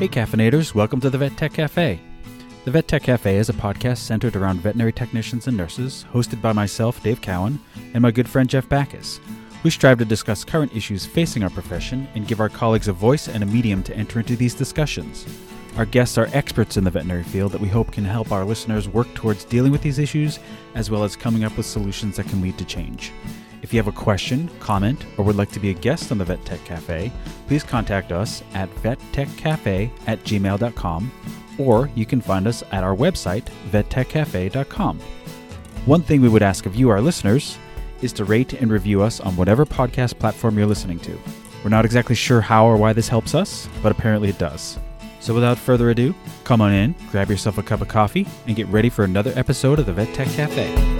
Hey, caffeinators, welcome to the Vet Tech Cafe. The Vet Tech Cafe is a podcast centered around veterinary technicians and nurses, hosted by myself, Dave Cowan, and my good friend Jeff Backus. We strive to discuss current issues facing our profession and give our colleagues a voice and a medium to enter into these discussions. Our guests are experts in the veterinary field that we hope can help our listeners work towards dealing with these issues as well as coming up with solutions that can lead to change. If you have a question, comment, or would like to be a guest on the Vet Tech Cafe, please contact us at vettechcafe at gmail.com or you can find us at our website, vettechcafe.com. One thing we would ask of you, our listeners, is to rate and review us on whatever podcast platform you're listening to. We're not exactly sure how or why this helps us, but apparently it does. So without further ado, come on in, grab yourself a cup of coffee, and get ready for another episode of the Vet Tech Cafe.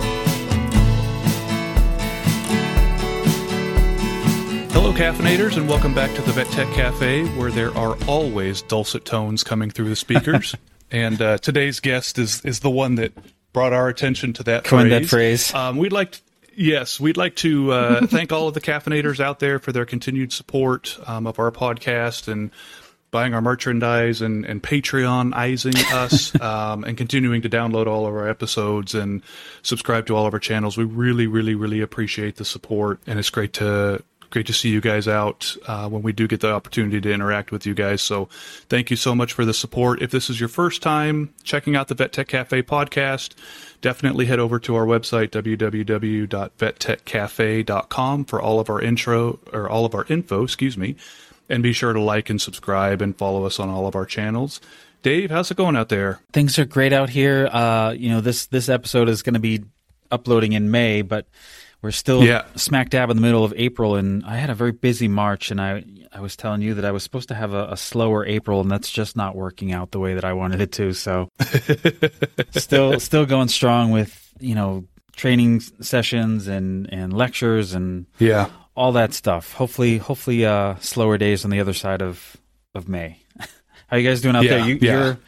Hello, caffeinators, and welcome back to the Vet Tech Cafe, where there are always dulcet tones coming through the speakers. and uh, today's guest is is the one that brought our attention to that Coined phrase. that phrase. Um, we'd like, to, yes, we'd like to uh, thank all of the caffeinators out there for their continued support um, of our podcast and buying our merchandise and, and Patreonizing us um, and continuing to download all of our episodes and subscribe to all of our channels. We really, really, really appreciate the support, and it's great to great to see you guys out uh, when we do get the opportunity to interact with you guys. So thank you so much for the support. If this is your first time checking out the Vet Tech Cafe podcast, definitely head over to our website www.vettechcafe.com for all of our intro or all of our info, excuse me, and be sure to like and subscribe and follow us on all of our channels. Dave, how's it going out there? Things are great out here. Uh, you know, this this episode is going to be uploading in May, but we're still Yeah. smack dab in the middle of April, and I had a very busy March, and I I was telling you that I was supposed to have a, a slower April, and that's just not working out the way that I wanted it to. So, still still going strong with you know training sessions and and lectures and Yeah. all that stuff. Hopefully, hopefully, uh, slower days on the other side of of May. How you guys doing out Yeah, there? You, yeah. You're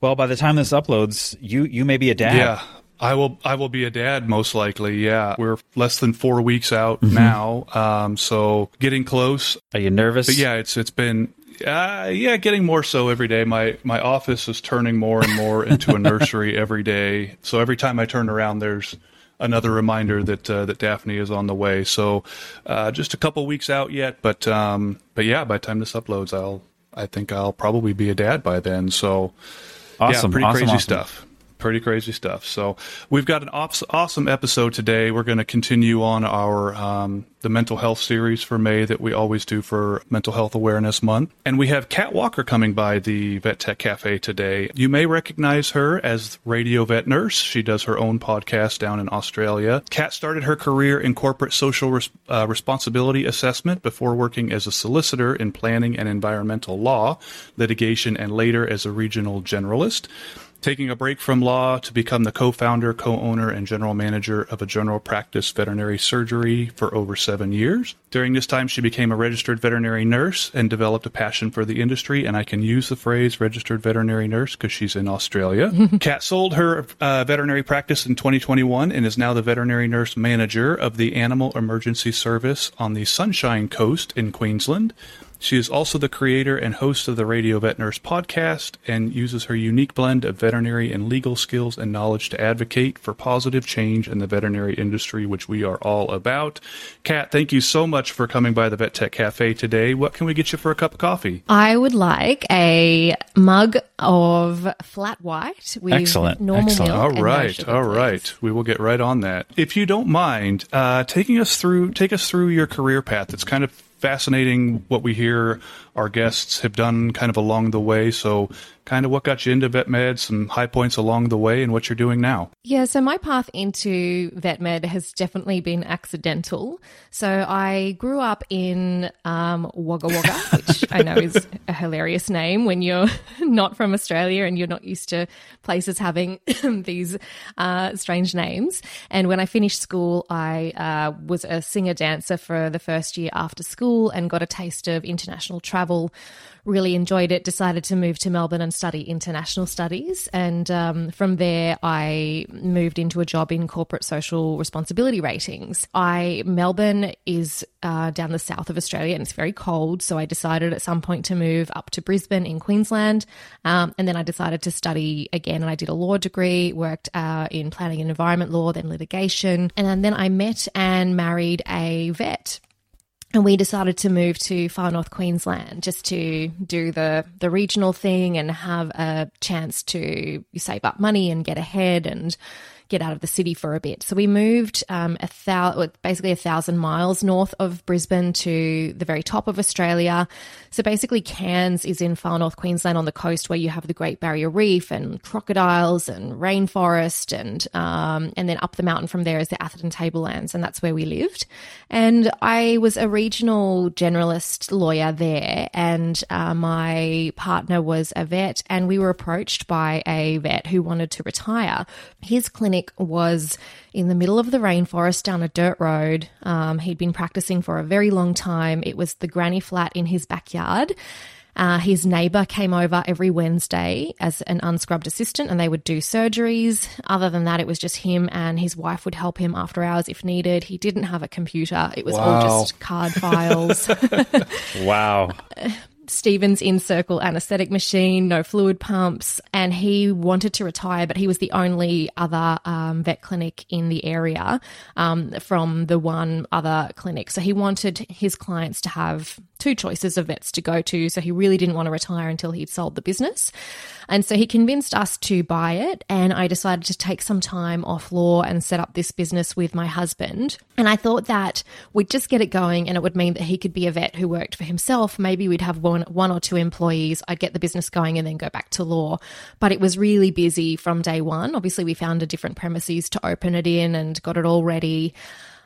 well. By the time this uploads, you you may be a dad. Yeah. I will. I will be a dad most likely. Yeah, we're less than four weeks out now, um, so getting close. Are you nervous? But yeah, it's it's been uh, yeah, getting more so every day. My my office is turning more and more into a nursery every day. So every time I turn around, there's another reminder that uh, that Daphne is on the way. So uh, just a couple weeks out yet, but um, but yeah, by the time this uploads, I'll I think I'll probably be a dad by then. So Awesome. yeah, pretty awesome, crazy awesome. stuff. Pretty crazy stuff. So we've got an ops- awesome episode today. We're going to continue on our um, the mental health series for May that we always do for Mental Health Awareness Month, and we have Cat Walker coming by the Vet Tech Cafe today. You may recognize her as Radio Vet Nurse. She does her own podcast down in Australia. Cat started her career in corporate social res- uh, responsibility assessment before working as a solicitor in planning and environmental law, litigation, and later as a regional generalist taking a break from law to become the co-founder, co-owner, and general manager of a general practice veterinary surgery for over seven years. During this time, she became a registered veterinary nurse and developed a passion for the industry. And I can use the phrase registered veterinary nurse because she's in Australia. Kat sold her uh, veterinary practice in 2021 and is now the veterinary nurse manager of the Animal Emergency Service on the Sunshine Coast in Queensland. She is also the creator and host of the Radio Vet Nurse podcast and uses her unique blend of veterinary and legal skills and knowledge to advocate for positive change in the veterinary industry, which we are all about. Cat, thank you so much for coming by the Vet Tech Cafe today. What can we get you for a cup of coffee? I would like a mug of flat white with Excellent, normal excellent. milk. All and no sugar, all please. right. We will get right on that. If you don't mind, uh, taking us through, take us through your career path. It's kind of fascinating what we hear our guests have done kind of along the way. So, kind of what got you into vet med, some high points along the way, and what you're doing now. Yeah, so my path into vet med has definitely been accidental. So I grew up in um, Wagga Wagga, which I know is a hilarious name when you're not from Australia and you're not used to places having these uh, strange names. And when I finished school, I uh, was a singer dancer for the first year after school and got a taste of international travel. Really enjoyed it. Decided to move to Melbourne and study international studies. And um, from there, I moved into a job in corporate social responsibility ratings. I Melbourne is uh, down the south of Australia and it's very cold. So I decided at some point to move up to Brisbane in Queensland. Um, and then I decided to study again and I did a law degree, worked uh, in planning and environment law, then litigation. And then I met and married a vet and we decided to move to far north Queensland just to do the the regional thing and have a chance to save up money and get ahead and get out of the city for a bit. So we moved um, a thousand, basically a thousand miles north of Brisbane to the very top of Australia. So basically, Cairns is in far north Queensland on the coast where you have the Great Barrier Reef and crocodiles and rainforest, and um, and then up the mountain from there is the Atherton Tablelands, and that's where we lived. And I was a regional generalist lawyer there, and uh, my partner was a vet, and we were approached by a vet who wanted to retire. His clinic was in the middle of the rainforest down a dirt road. Um, he'd been practicing for a very long time. It was the granny flat in his backyard. Uh, his neighbor came over every Wednesday as an unscrubbed assistant and they would do surgeries. Other than that, it was just him and his wife would help him after hours if needed. He didn't have a computer, it was wow. all just card files. wow. Stephens in circle anesthetic machine, no fluid pumps, and he wanted to retire, but he was the only other um, vet clinic in the area um, from the one other clinic. So he wanted his clients to have two choices of vets to go to. So he really didn't want to retire until he'd sold the business. And so he convinced us to buy it. And I decided to take some time off law and set up this business with my husband. And I thought that we'd just get it going and it would mean that he could be a vet who worked for himself. Maybe we'd have one, one or two employees. I'd get the business going and then go back to law. But it was really busy from day one. Obviously, we found a different premises to open it in and got it all ready.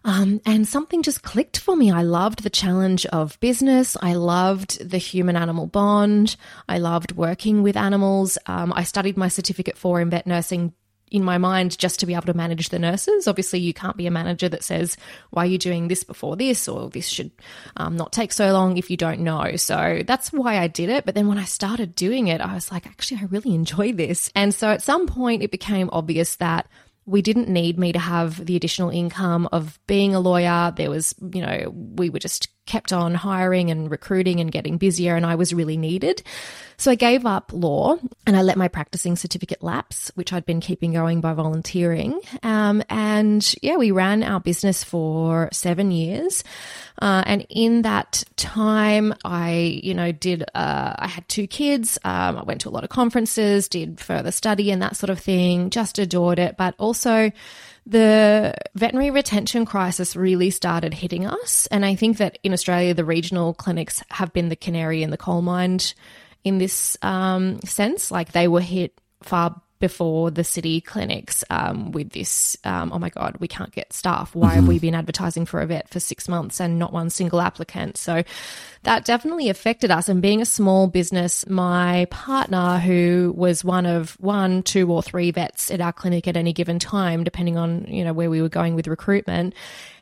Um, and something just clicked for me. I loved the challenge of business. I loved the human animal bond. I loved working with animals. Um, I studied my certificate IV in vet nursing in my mind just to be able to manage the nurses. Obviously, you can't be a manager that says, why are you doing this before this? Or this should um, not take so long if you don't know. So that's why I did it. But then when I started doing it, I was like, actually, I really enjoy this. And so at some point, it became obvious that we didn't need me to have the additional income of being a lawyer. There was, you know, we were just kept on hiring and recruiting and getting busier, and I was really needed. So I gave up law and I let my practicing certificate lapse, which I'd been keeping going by volunteering. Um, and yeah, we ran our business for seven years. Uh, and in that time, I, you know, did, uh, I had two kids. Um, I went to a lot of conferences, did further study and that sort of thing, just adored it. But also, the veterinary retention crisis really started hitting us. And I think that in Australia, the regional clinics have been the canary in the coal mine in this um, sense. Like they were hit far before the city clinics um, with this um, oh my god we can't get staff. Why mm-hmm. have we been advertising for a vet for six months and not one single applicant? So that definitely affected us. And being a small business my partner who was one of one two or three vets at our clinic at any given time depending on you know where we were going with recruitment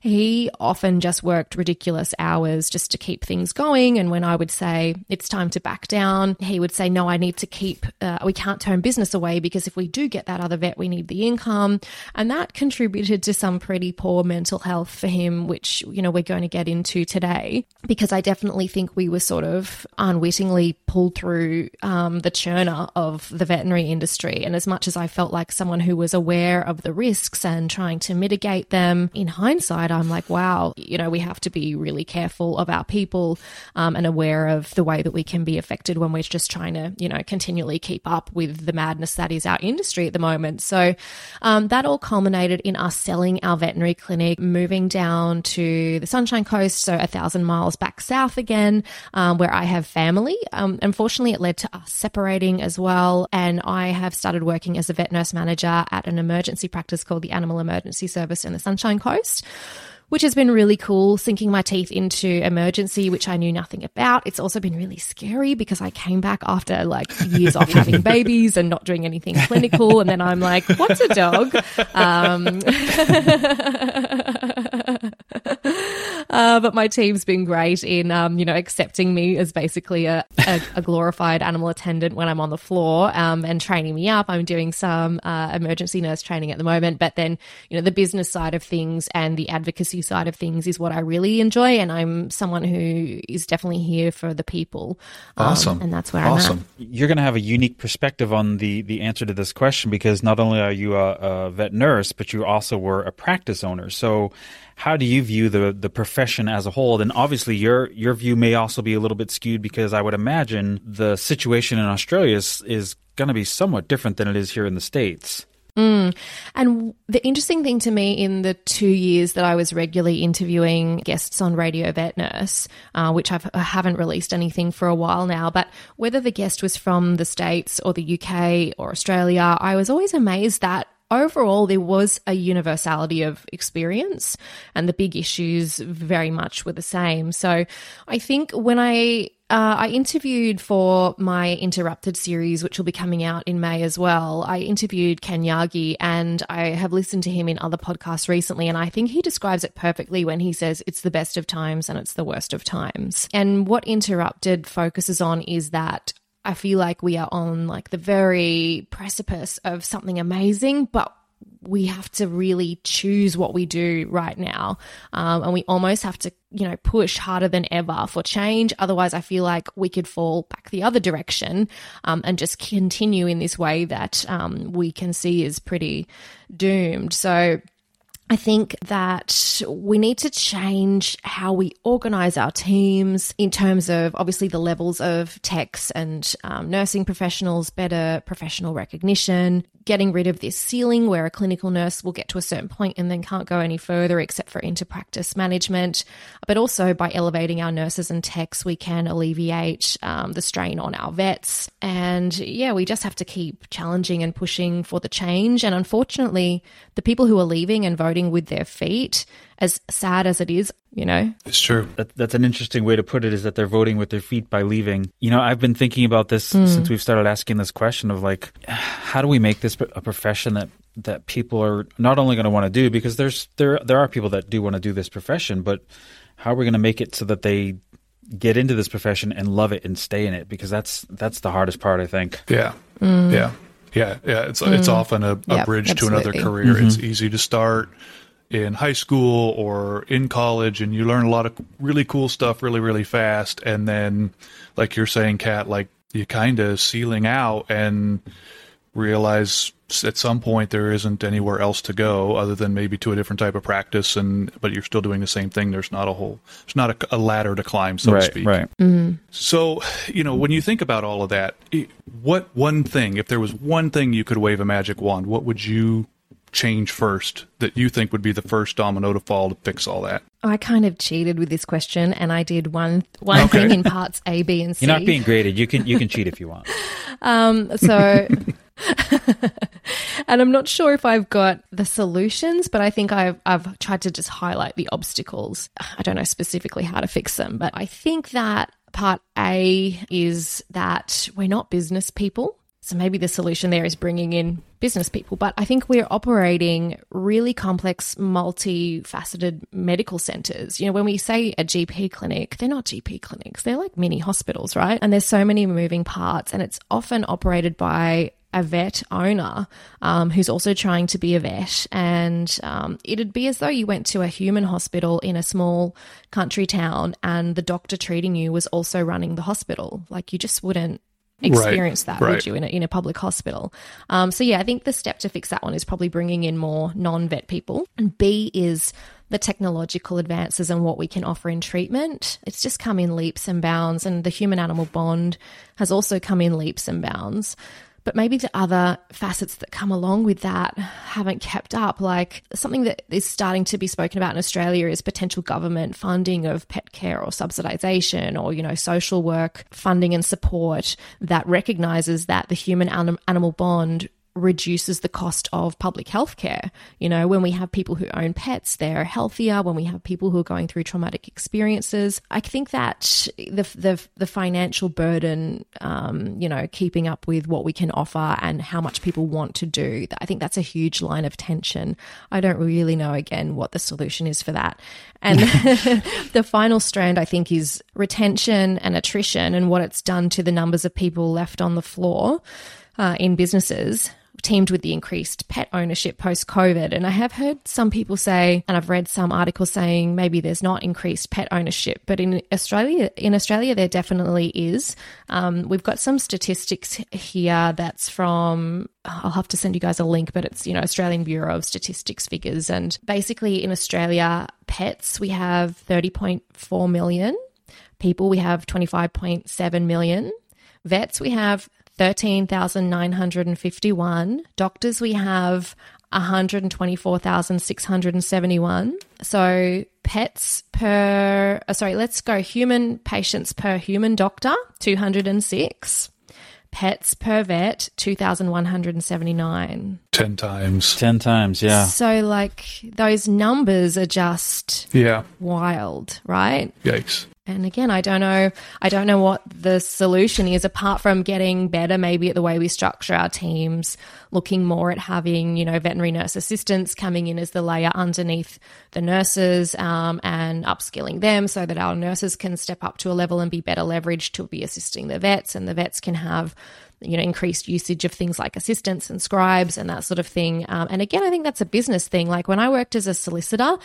he often just worked ridiculous hours just to keep things going. And when I would say it's time to back down, he would say, No, I need to keep, uh, we can't turn business away because if we do get that other vet, we need the income. And that contributed to some pretty poor mental health for him, which, you know, we're going to get into today because I definitely think we were sort of unwittingly pulled through um, the churner of the veterinary industry. And as much as I felt like someone who was aware of the risks and trying to mitigate them, in hindsight, I'm like, wow, you know, we have to be really careful of our people um, and aware of the way that we can be affected when we're just trying to, you know, continually keep up with the madness that is our industry at the moment. So um, that all culminated in us selling our veterinary clinic, moving down to the Sunshine Coast, so a thousand miles back south again, um, where I have family. Um, unfortunately, it led to us separating as well. And I have started working as a vet nurse manager at an emergency practice called the Animal Emergency Service in the Sunshine Coast which has been really cool, sinking my teeth into emergency, which I knew nothing about. It's also been really scary because I came back after like years off having babies and not doing anything clinical. And then I'm like, what's a dog? Um, Uh, but my team's been great in, um, you know, accepting me as basically a, a, a, glorified animal attendant when I'm on the floor um, and training me up. I'm doing some uh, emergency nurse training at the moment, but then, you know, the business side of things and the advocacy side of things is what I really enjoy. And I'm someone who is definitely here for the people. Um, awesome. And that's where awesome. I'm at. You're going to have a unique perspective on the, the answer to this question because not only are you a, a vet nurse, but you also were a practice owner. So, how do you view the the profession as a whole? And obviously, your your view may also be a little bit skewed because I would imagine the situation in Australia is, is going to be somewhat different than it is here in the states. Mm. And the interesting thing to me in the two years that I was regularly interviewing guests on Radio Vet Nurse, uh, which I've, I haven't released anything for a while now, but whether the guest was from the States or the UK or Australia, I was always amazed that overall, there was a universality of experience, and the big issues very much were the same. So I think when I uh, I interviewed for my Interrupted series, which will be coming out in May as well. I interviewed Ken Yagi, and I have listened to him in other podcasts recently, and I think he describes it perfectly when he says it's the best of times and it's the worst of times. And what Interrupted focuses on is that I feel like we are on like the very precipice of something amazing, but we have to really choose what we do right now. Um, and we almost have to, you know, push harder than ever for change. Otherwise, I feel like we could fall back the other direction um, and just continue in this way that um, we can see is pretty doomed. So, I think that we need to change how we organize our teams in terms of obviously the levels of techs and um, nursing professionals, better professional recognition, getting rid of this ceiling where a clinical nurse will get to a certain point and then can't go any further except for into practice management. But also by elevating our nurses and techs, we can alleviate um, the strain on our vets. And yeah, we just have to keep challenging and pushing for the change. And unfortunately, the people who are leaving and voting voting with their feet, as sad as it is, you know? It's true. That, that's an interesting way to put it is that they're voting with their feet by leaving. You know, I've been thinking about this mm. since we've started asking this question of like, how do we make this a profession that that people are not only going to want to do because there's there there are people that do want to do this profession, but how are we going to make it so that they get into this profession and love it and stay in it because that's that's the hardest part I think. Yeah. Mm. Yeah. Yeah, yeah, it's mm. it's often a, a yep, bridge absolutely. to another career. Mm-hmm. It's easy to start in high school or in college, and you learn a lot of really cool stuff really, really fast. And then, like you're saying, Cat, like you kind of ceiling out and realize at some point there isn't anywhere else to go other than maybe to a different type of practice and but you're still doing the same thing there's not a whole there's not a, a ladder to climb so right, to speak right mm-hmm. so you know when you think about all of that what one thing if there was one thing you could wave a magic wand what would you change first that you think would be the first domino to fall to fix all that? I kind of cheated with this question, and I did one one okay. thing in parts A, B, and C. You're not being graded. You can you can cheat if you want. Um, so, and I'm not sure if I've got the solutions, but I think I've I've tried to just highlight the obstacles. I don't know specifically how to fix them, but I think that part A is that we're not business people. So maybe the solution there is bringing in business people. But I think we're operating really complex, multifaceted medical centers. You know, when we say a GP clinic, they're not GP clinics, they're like mini hospitals, right? And there's so many moving parts, and it's often operated by a vet owner um, who's also trying to be a vet. And um, it'd be as though you went to a human hospital in a small country town and the doctor treating you was also running the hospital. Like you just wouldn't experience right, that, right. would you, in a, in a public hospital? Um, so, yeah, I think the step to fix that one is probably bringing in more non vet people. And B is the technological advances and what we can offer in treatment. It's just come in leaps and bounds, and the human animal bond has also come in leaps and bounds but maybe the other facets that come along with that haven't kept up. Like something that is starting to be spoken about in Australia is potential government funding of pet care or subsidization or, you know, social work funding and support that recognizes that the human animal bond reduces the cost of public health care. You know, when we have people who own pets, they're healthier. When we have people who are going through traumatic experiences, I think that the the, the financial burden, um, you know, keeping up with what we can offer and how much people want to do, I think that's a huge line of tension. I don't really know again what the solution is for that. And the final strand, I think, is retention and attrition and what it's done to the numbers of people left on the floor uh, in businesses teamed with the increased pet ownership post COVID. And I have heard some people say, and I've read some articles saying maybe there's not increased pet ownership, but in Australia, in Australia, there definitely is. Um, we've got some statistics here that's from, I'll have to send you guys a link, but it's, you know, Australian Bureau of Statistics figures. And basically in Australia, pets, we have 30.4 million people, we have 25.7 million. Vets, we have 13,951. Doctors, we have 124,671. So pets per, uh, sorry, let's go human patients per human doctor, 206. Pets per vet, 2,179. 10 times. 10 times, yeah. So, like, those numbers are just Yeah. wild, right? Yikes. And again, I don't know. I don't know what the solution is apart from getting better, maybe at the way we structure our teams, looking more at having you know veterinary nurse assistants coming in as the layer underneath the nurses um, and upskilling them so that our nurses can step up to a level and be better leveraged to be assisting the vets, and the vets can have you know increased usage of things like assistants and scribes and that sort of thing. Um, and again, I think that's a business thing. Like when I worked as a solicitor,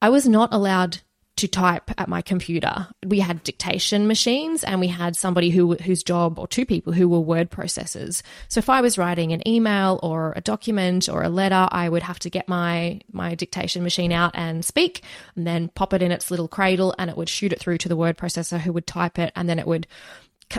I was not allowed to type at my computer. We had dictation machines and we had somebody who whose job or two people who were word processors. So if I was writing an email or a document or a letter, I would have to get my my dictation machine out and speak and then pop it in its little cradle and it would shoot it through to the word processor who would type it and then it would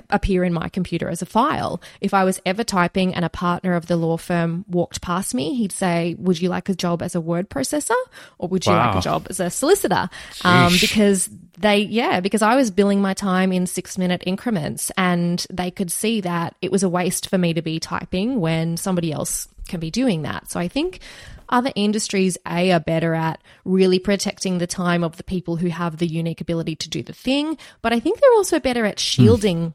appear in my computer as a file. If I was ever typing and a partner of the law firm walked past me, he'd say, Would you like a job as a word processor or would you Wow. like a job as a solicitor? Um, because they, yeah, because I was billing my time in six minute increments and they could see that it was a waste for me to be typing when somebody else can be doing that. So I think other industries a are better at really protecting the time of the people who have the unique ability to do the thing but i think they're also better at shielding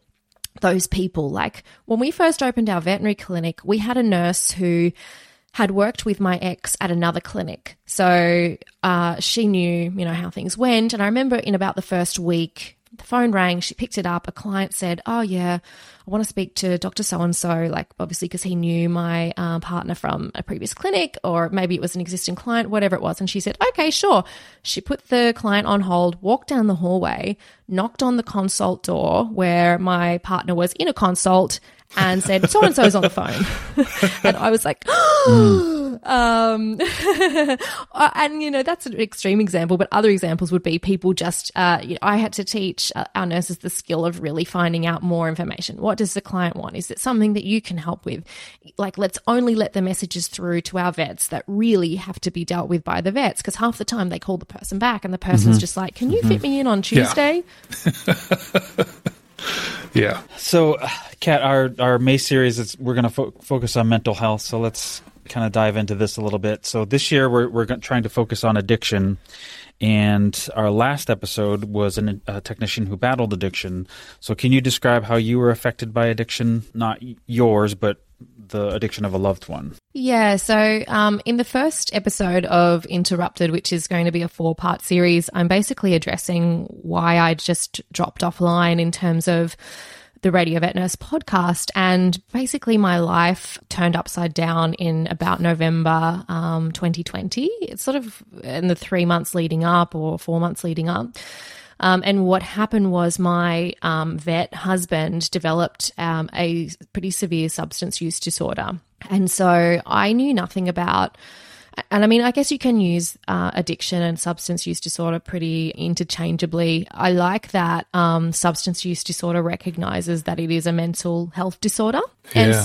those people. Like when we first opened our veterinary clinic we had a nurse who had worked with my ex at another clinic. So uh, she knew you know how things went. And i remember in about the first week the phone rang she picked it up a client said oh yeah i want to speak to dr so and so like obviously because he knew my uh, partner from a previous clinic or maybe it was an existing client whatever it was and she said okay sure. She put the client on hold walked down the hallway knocked on the consult door where my partner was in a consult and said so and so's on the phone. And i was like um uh, and you know that's an extreme example but other examples would be people just uh, you know, i had to teach uh, our nurses the skill of really finding out more information. What does the client want? Is it something that you can help with? Like let's only let the messages through to our vets that really have to be dealt with by the vets because half the time they call the person back and the person's just like can you fit me in on tuesday? Yeah. So, uh, Cat, our our May series is we're going to fo- focus on mental health. So let's kind of dive into this a little bit. So this year we're we're trying to focus on addiction, and our last episode was an, a technician who battled addiction. So can you describe how you were affected by addiction? Not yours, but the addiction of a loved one. Yeah, so um, in the first episode of Interrupted, which is going to be a four part series, I'm basically addressing why I just dropped offline in terms of the Radio Vet Nurse podcast. And basically, my life turned upside down in about November um, 2020. It's sort of in the three months leading up or four months leading up. Um, and what happened was my um, vet husband developed um, a pretty severe substance use disorder. And so I knew nothing about And I mean, I guess you can use uh, addiction and substance use disorder pretty interchangeably. I like that um, substance use disorder recognizes that it is a mental health disorder. And Yeah,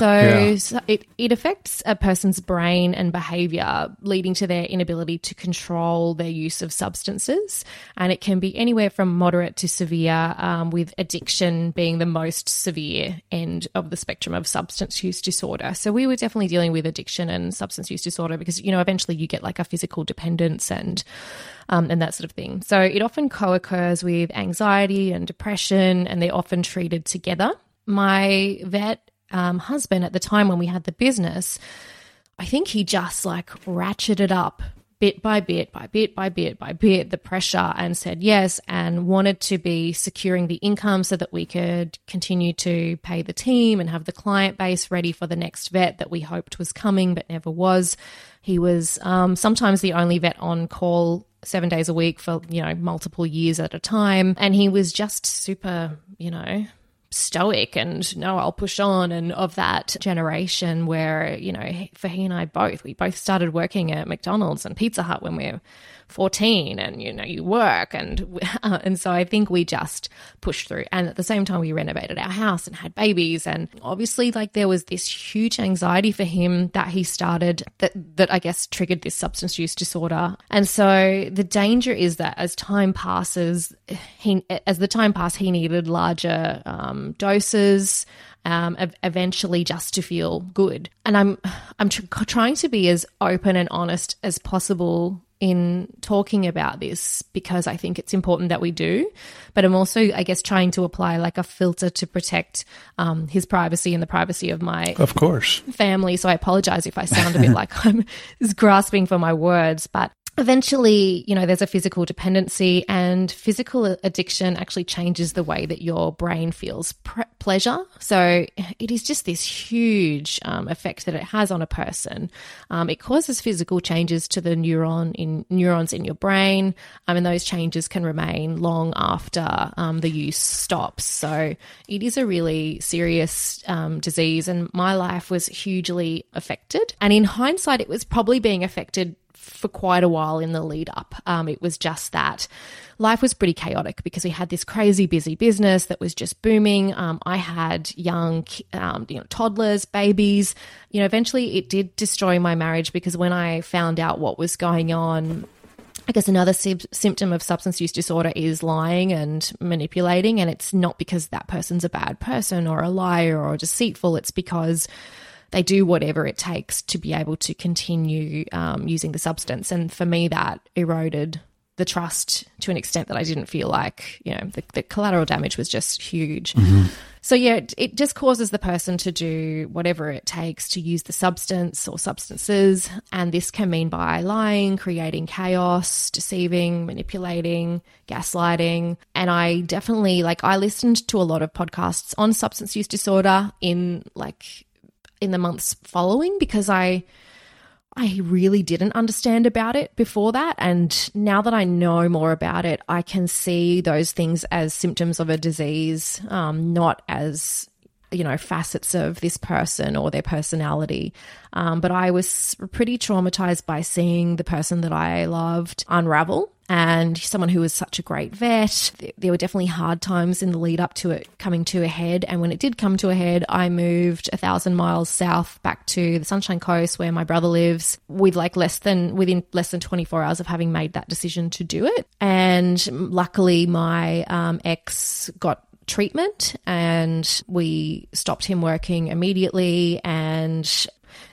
so, yeah. it, it affects a person's brain and behavior, leading to their inability to control their use of substances. And it can be anywhere from moderate to severe, um, with addiction being the most severe end of the spectrum of substance use disorder. So we were definitely dealing with addiction and substance use disorder because, you know, eventually you get like a physical dependence and um, and that sort of thing. So it often co occurs with anxiety and depression, and they're often treated together. My vet um, husband at the time when we had the business, I think he just like ratcheted up bit by bit, by bit by bit by bit, the pressure and said yes, and wanted to be securing the income so that we could continue to pay the team and have the client base ready for the next vet that we hoped was coming but never was. He was um, sometimes the only vet on call seven days a week for, you know, multiple years at a time. And he was just super, you know, stoic and no, I'll push on and of that generation where, you know, for he and I both, we both started working at McDonald's and Pizza Hut when we were 14 and, you know, you work. And, uh, and so I think we just pushed through. And at the same time, we renovated our house and had babies. And obviously, like, there was this huge anxiety for him that he started that, that I guess triggered this substance use disorder. And so the danger is that as time passes, he, as the time passed, he needed larger um, doses. Um, eventually, just to feel good, and I'm I'm tr- trying to be as open and honest as possible in talking about this because I think it's important that we do. But I'm also, I guess, trying to apply like a filter to protect um, his privacy and the privacy of my Of course. family. So I apologize if I sound a bit like I'm grasping for my words, but eventually, you know, there's a physical dependency and physical addiction actually changes the way that your brain feels pre- pleasure. So it is just this huge um, effect that it has on a person. Um, it causes physical changes to the neuron in neurons in your brain, um, and those changes can remain long after um, the use stops. So it is a really serious um, disease, and my life was hugely affected. And in hindsight, it was probably being affected for quite a while in the lead up. Um, it was just that life was pretty chaotic because we had this crazy busy business that was just booming. Um, I had young, um, you know, toddlers, babies. You know, eventually it did destroy my marriage because when I found out what was going on, I guess another sy- symptom of substance use disorder is lying and manipulating. And it's not because that person's a bad person or a liar or deceitful. It's because they do whatever it takes to be able to continue um, using the substance. And for me, that eroded the trust to an extent that I didn't feel like, you know, the, the collateral damage was just huge. So, yeah, it, it just causes the person to do whatever it takes to use the substance or substances. And this can mean by lying, creating chaos, deceiving, manipulating, gaslighting. And I definitely, like, I listened to a lot of podcasts on substance use disorder in, like, in the months following because I I really didn't understand about it before that. And now that I know more about it I can see those things as symptoms of a disease um, not as you know facets of this person or their personality um, but I was pretty traumatized by seeing the person that I loved unravel and someone who was such a great vet. There were definitely hard times in the lead up to it coming to a head. And when it did come to a head, I moved a thousand miles south back to the Sunshine Coast where my brother lives with like less than, within less than 24 hours of having made that decision to do it. And luckily, my um, ex got treatment and we stopped him working immediately. And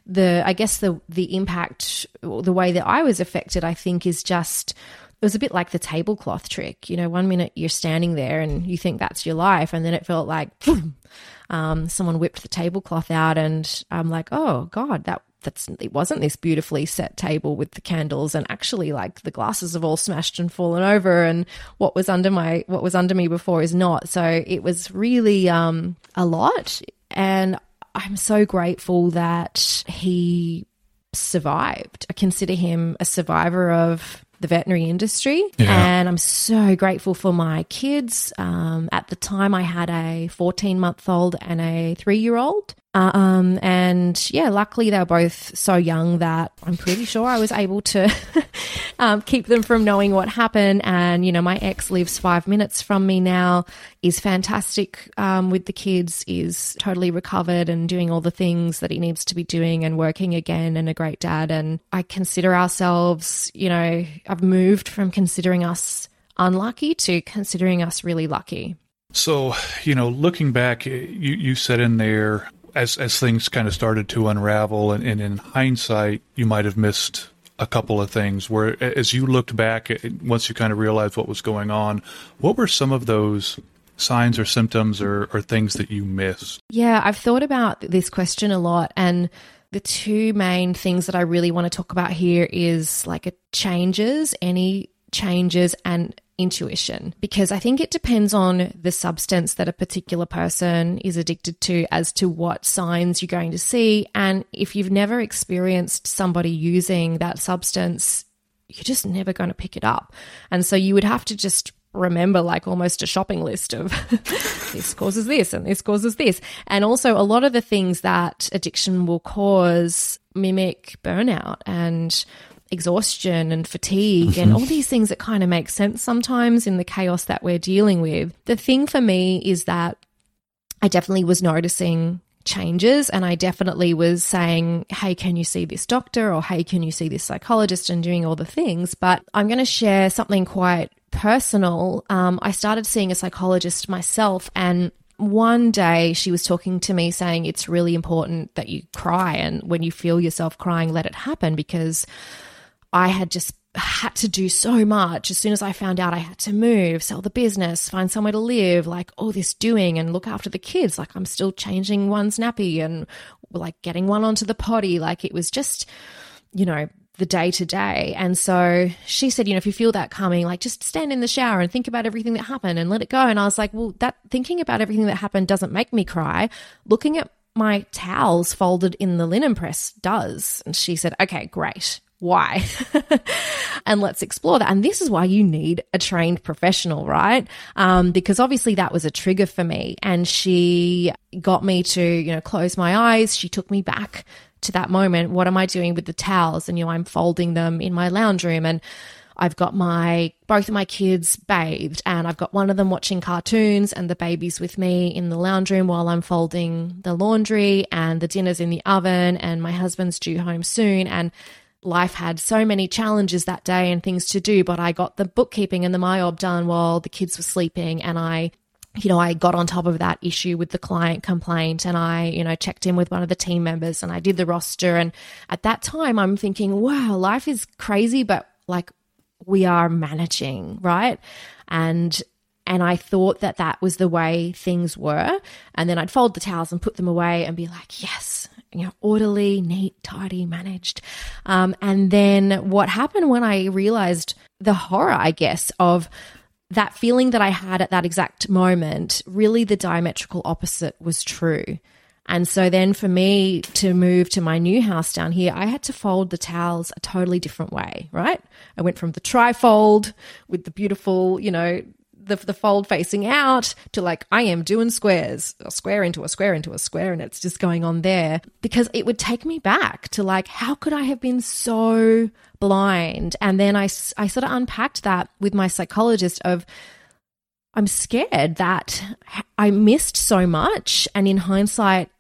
the i guess the the impact the way that i was affected i think is just it was a bit like the tablecloth trick. You know one minute you're standing there and you think that's your life and then it felt like boom, um, someone whipped the tablecloth out and i'm like oh god that that's it wasn't this beautifully set table with the candles and actually like the glasses have all smashed and fallen over and what was under my what was under me before is not. So it was really um a lot and i'm so grateful that he survived. I consider him a survivor of the veterinary industry. Yeah. and i'm so grateful for my kids. Um, at the time i had a 14 month old and a three year old Um, and yeah, luckily they were both so young that I'm pretty sure I was able to um, keep them from knowing what happened. And, you know, my ex lives five minutes from me now, is fantastic um, with the kids, is totally recovered and doing all the things that he needs to be doing and working again and a great dad. And I consider ourselves, you know, I've moved from considering us unlucky to considering us really lucky. So, you know, looking back, you, you said in there as as things kind of started to unravel, and, and in hindsight, you might have missed a couple of things. Where as you looked back, once you kind of realized what was going on, what were some of those signs or symptoms or, or things that you missed? Yeah, I've thought about this question a lot, and the two main things that I really want to talk about here is like a changes, any changes, and intuition because I think it depends on the substance that a particular person is addicted to as to what signs you're going to see. And if you've never experienced somebody using that substance, you're just never going to pick it up. And so you would have to just remember like almost a shopping list of this causes this and this causes this. And also a lot of the things that addiction will cause mimic burnout and exhaustion and fatigue and all these things that kind of make sense sometimes in the chaos that we're dealing with. The thing for me is that I definitely was noticing changes and I definitely was saying, Hey, can you see this doctor? Or Hey, can you see this psychologist? And doing all the things. But I'm going to share something quite personal. Um, I started seeing a psychologist myself and one day she was talking to me saying it's really important that you cry and when you feel yourself crying let it happen because I had just had to do so much. As soon as I found out I had to move, sell the business, find somewhere to live, like all this doing and look after the kids. Like I'm still changing one's nappy and like getting one onto the potty. Like it was just, you know, the day to day. And so she said, you know, if you feel that coming, like just stand in the shower and think about everything that happened and let it go. And I was like, well, that thinking about everything that happened doesn't make me cry. Looking at my towels folded in the linen press does. And she said, okay, great why? and let's explore that. And this is why you need a trained professional, right? Um, because obviously that was a trigger for me. And she got me to, you know, close my eyes. She took me back to that moment. What am I doing with the towels? And, you know, I'm folding them in my lounge room and I've got my both of my kids bathed and I've got one of them watching cartoons and the baby's with me in the lounge room while I'm folding the laundry and the dinner's in the oven and my husband's due home soon and life had so many challenges that day and things to do, but I got the bookkeeping and the MYOB done while the kids were sleeping and I you know, I got on top of that issue with the client complaint and I, you know, checked in with one of the team members and I did the roster. And at that time, I'm thinking, wow, life is crazy, but like we are managing, right? And and I thought that that was the way things were. And then I'd fold the towels and put them away and be like, yes, you know, orderly, neat, tidy, managed. Um, and then what happened when I realized the horror, I guess, of that feeling that I had at that exact moment, really the diametrical opposite was true. And so then for me to move to my new house down here, I had to fold the towels a totally different way, right? I went from the trifold with the beautiful, you know, the, the fold facing out to like I am doing squares, a square into a square into a square, and it's just going on there because it would take me back to like, how could I have been so blind? And then I, I sort of unpacked that with my psychologist of, I'm scared that I missed so much. And in hindsight,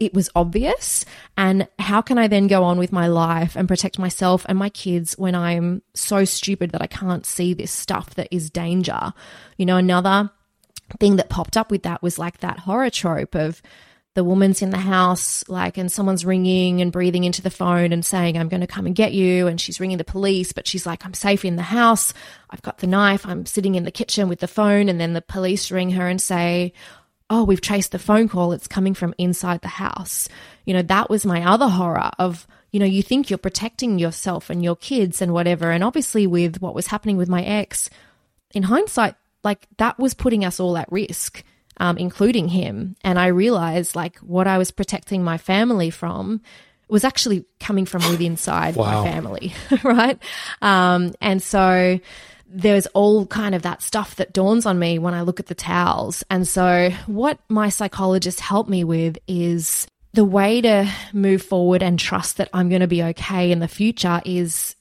it was obvious. And how can i then go on with my life and protect myself and my kids when i'm so stupid that i can't see this stuff that is danger? You know another thing that popped up with that was like that horror trope of the woman's in the house like and someone's ringing and breathing into the phone and saying i'm going to come and get you and she's ringing the police but she's like i'm safe in the house. I've got the knife. I'm sitting in the kitchen with the phone and then the police ring her and say oh, we've traced the phone call. It's coming from inside the house. You know, that was my other horror of, you know, you think you're protecting yourself and your kids and whatever. And obviously, with what was happening with my ex, in hindsight, like that was putting us all at risk, um, including him. And I realized like what I was protecting my family from was actually coming from within inside wow. my family, right? Um, and so, there's all kind of that stuff that dawns on me when I look at the towels. And so, what my psychologist helped me with is the way to move forward and trust that I'm going to be okay in the future is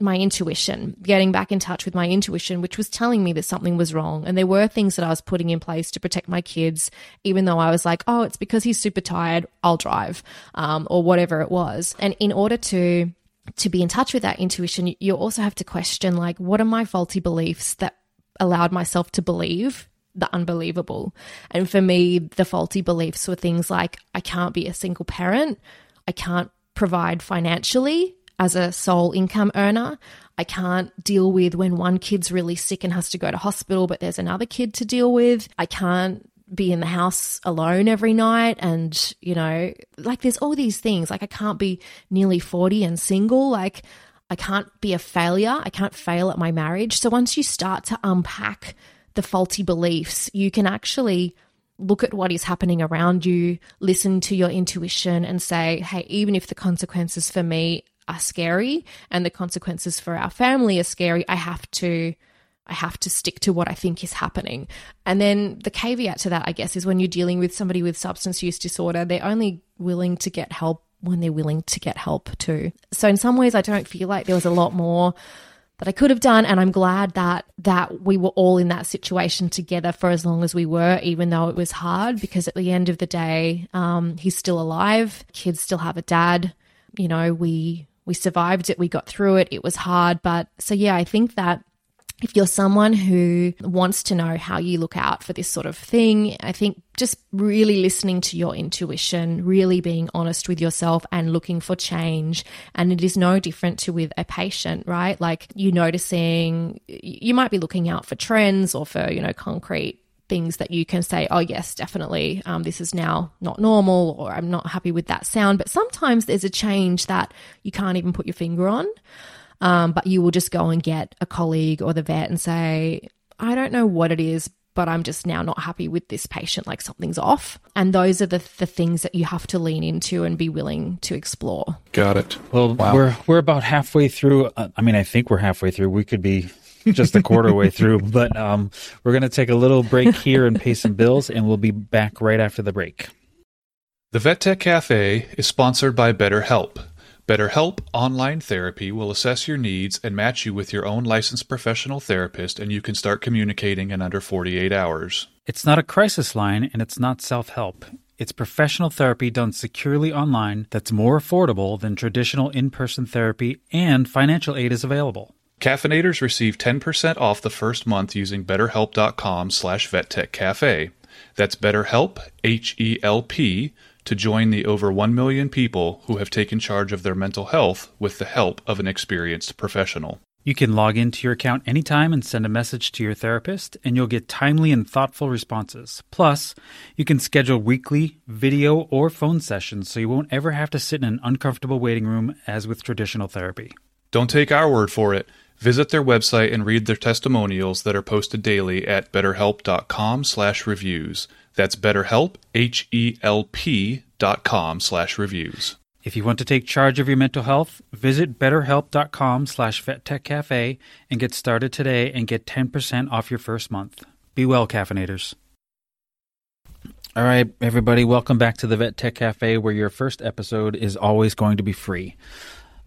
my intuition, getting back in touch with my intuition, which was telling me that something was wrong. And there were things that I was putting in place to protect my kids, even though I was like, oh, it's because he's super tired, I'll drive, um, or whatever it was. And in order to to be in touch with that intuition, you also have to question like, what are my faulty beliefs that allowed myself to believe the unbelievable? And for me, the faulty beliefs were things like, I can't be a single parent, I can't provide financially as a sole income earner. I can't deal with when one kid's really sick and has to go to hospital, but there's another kid to deal with. I can't be in the house alone every night and you know like there's all these things. Like i can't be nearly 40 and single. Like i can't be a failure. I can't fail at my marriage. So once you start to unpack the faulty beliefs you can actually look at what is happening around you listen to your intuition and say hey even if the consequences for me are scary and the consequences for our family are scary i have to I have to stick to what I think is happening. And then the caveat to that, I guess, is when you're dealing with somebody with substance use disorder, they're only willing to get help when they're willing to get help too. So in some ways, I don't feel like there was a lot more that I could have done. And I'm glad that that we were all in that situation together for as long as we were, even though it was hard. Because at the end of the day, um, he's still alive. Kids still have a dad. You know, we we survived it. We got through it. It was hard, but so yeah, I think that if you're someone who wants to know how you look out for this sort of thing, I think just really listening to your intuition, really being honest with yourself and looking for change. And it is no different to with a patient, right? Like you noticing, you might be looking out for trends or for, you know, concrete things that you can say, oh, yes, definitely, um, this is now not normal, or I'm not happy with that sound. But sometimes there's a change that you can't even put your finger on. Um, but you will just go and get a colleague or the vet and say, I don't know what it is, but I'm just now not happy with this patient, like something's off. And those are the, the things that you have to lean into and be willing to explore. Got it. Well, wow. we're we're about halfway through. Uh, I mean, I think we're halfway through. We could be just a quarter way through, but um, we're going to take a little break here and pay some bills, and we'll be back right after the break. The Vet Tech Cafe is sponsored by BetterHelp. BetterHelp Online Therapy will assess your needs and match you with your own licensed professional therapist, and you can start communicating in under 48 hours. It's not a crisis line and it's not self help. It's professional therapy done securely online that's more affordable than traditional in person therapy, and financial aid is available. Caffeinators receive 10% off the first month using betterhelp.com slash vettechcafe. That's BetterHelp, H-E-L-P, to join the over 1 million people who have taken charge of their mental health with the help of an experienced professional. You can log into your account anytime and send a message to your therapist, and you'll get timely and thoughtful responses. Plus, you can schedule weekly video or phone sessions so you won't ever have to sit in an uncomfortable waiting room as with traditional therapy. Don't take our word for it. Visit their website and read their testimonials that are posted daily at betterhelp.com/reviews. That's BetterHelp, H-E-L-P dot com slash reviews. If you want to take charge of your mental health, visit betterhelp.com slash vettechcafe and get started today and get 10% off your first month. Be well, caffeinators. All right, everybody, welcome back to the Vet Tech Cafe, where your first episode is always going to be free.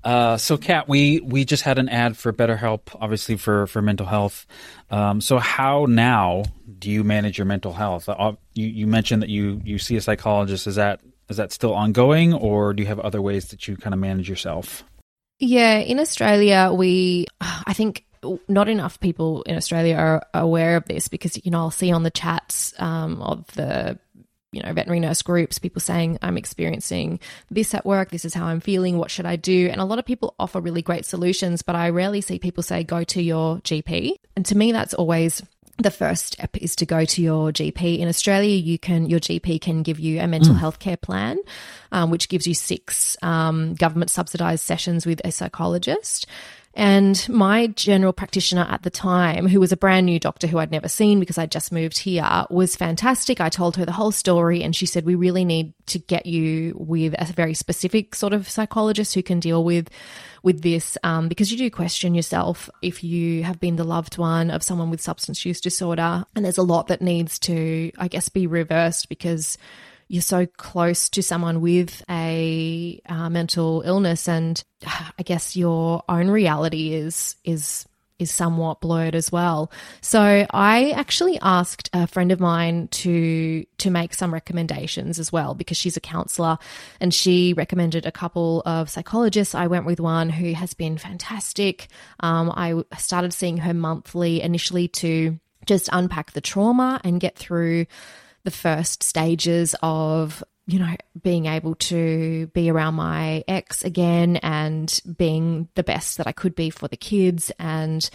Uh, so, Cat, we we just had an ad for BetterHelp, obviously for for mental health. Um, so, how now do you manage your mental health? Uh, you, you mentioned that you you see a psychologist. Is that is that still ongoing, or do you have other ways that you kind of manage yourself? Yeah, in Australia, we I think not enough people in Australia are aware of this because you know I'll see on the chats um, of the you know, veterinary nurse groups, people saying, I'm experiencing this at work, this is how I'm feeling, what should I do? And a lot of people offer really great solutions, but I rarely see people say, go to your GP. And to me, that's always the first step is to go to your GP. In Australia, you can your GP can give you a mental mm. health care plan, um, which gives you six um, government subsidized sessions with a psychologist. And my general practitioner at the time, who was a brand new doctor who I'd never seen because I'd just moved here, was fantastic. I told her the whole story and she said, We really need to get you with a very specific sort of psychologist who can deal with with this um, because you do question yourself if you have been the loved one of someone with substance use disorder and there's a lot that needs to i guess be reversed because you're so close to someone with a uh, mental illness and I guess your own reality is is is somewhat blurred as well. So I actually asked a friend of mine to to make some recommendations as well because she's a counselor and she recommended a couple of psychologists. I went with one who has been fantastic. Um, I started seeing her monthly initially to just unpack the trauma and get through the first stages of you know, being able to be around my ex again and being the best that I could be for the kids and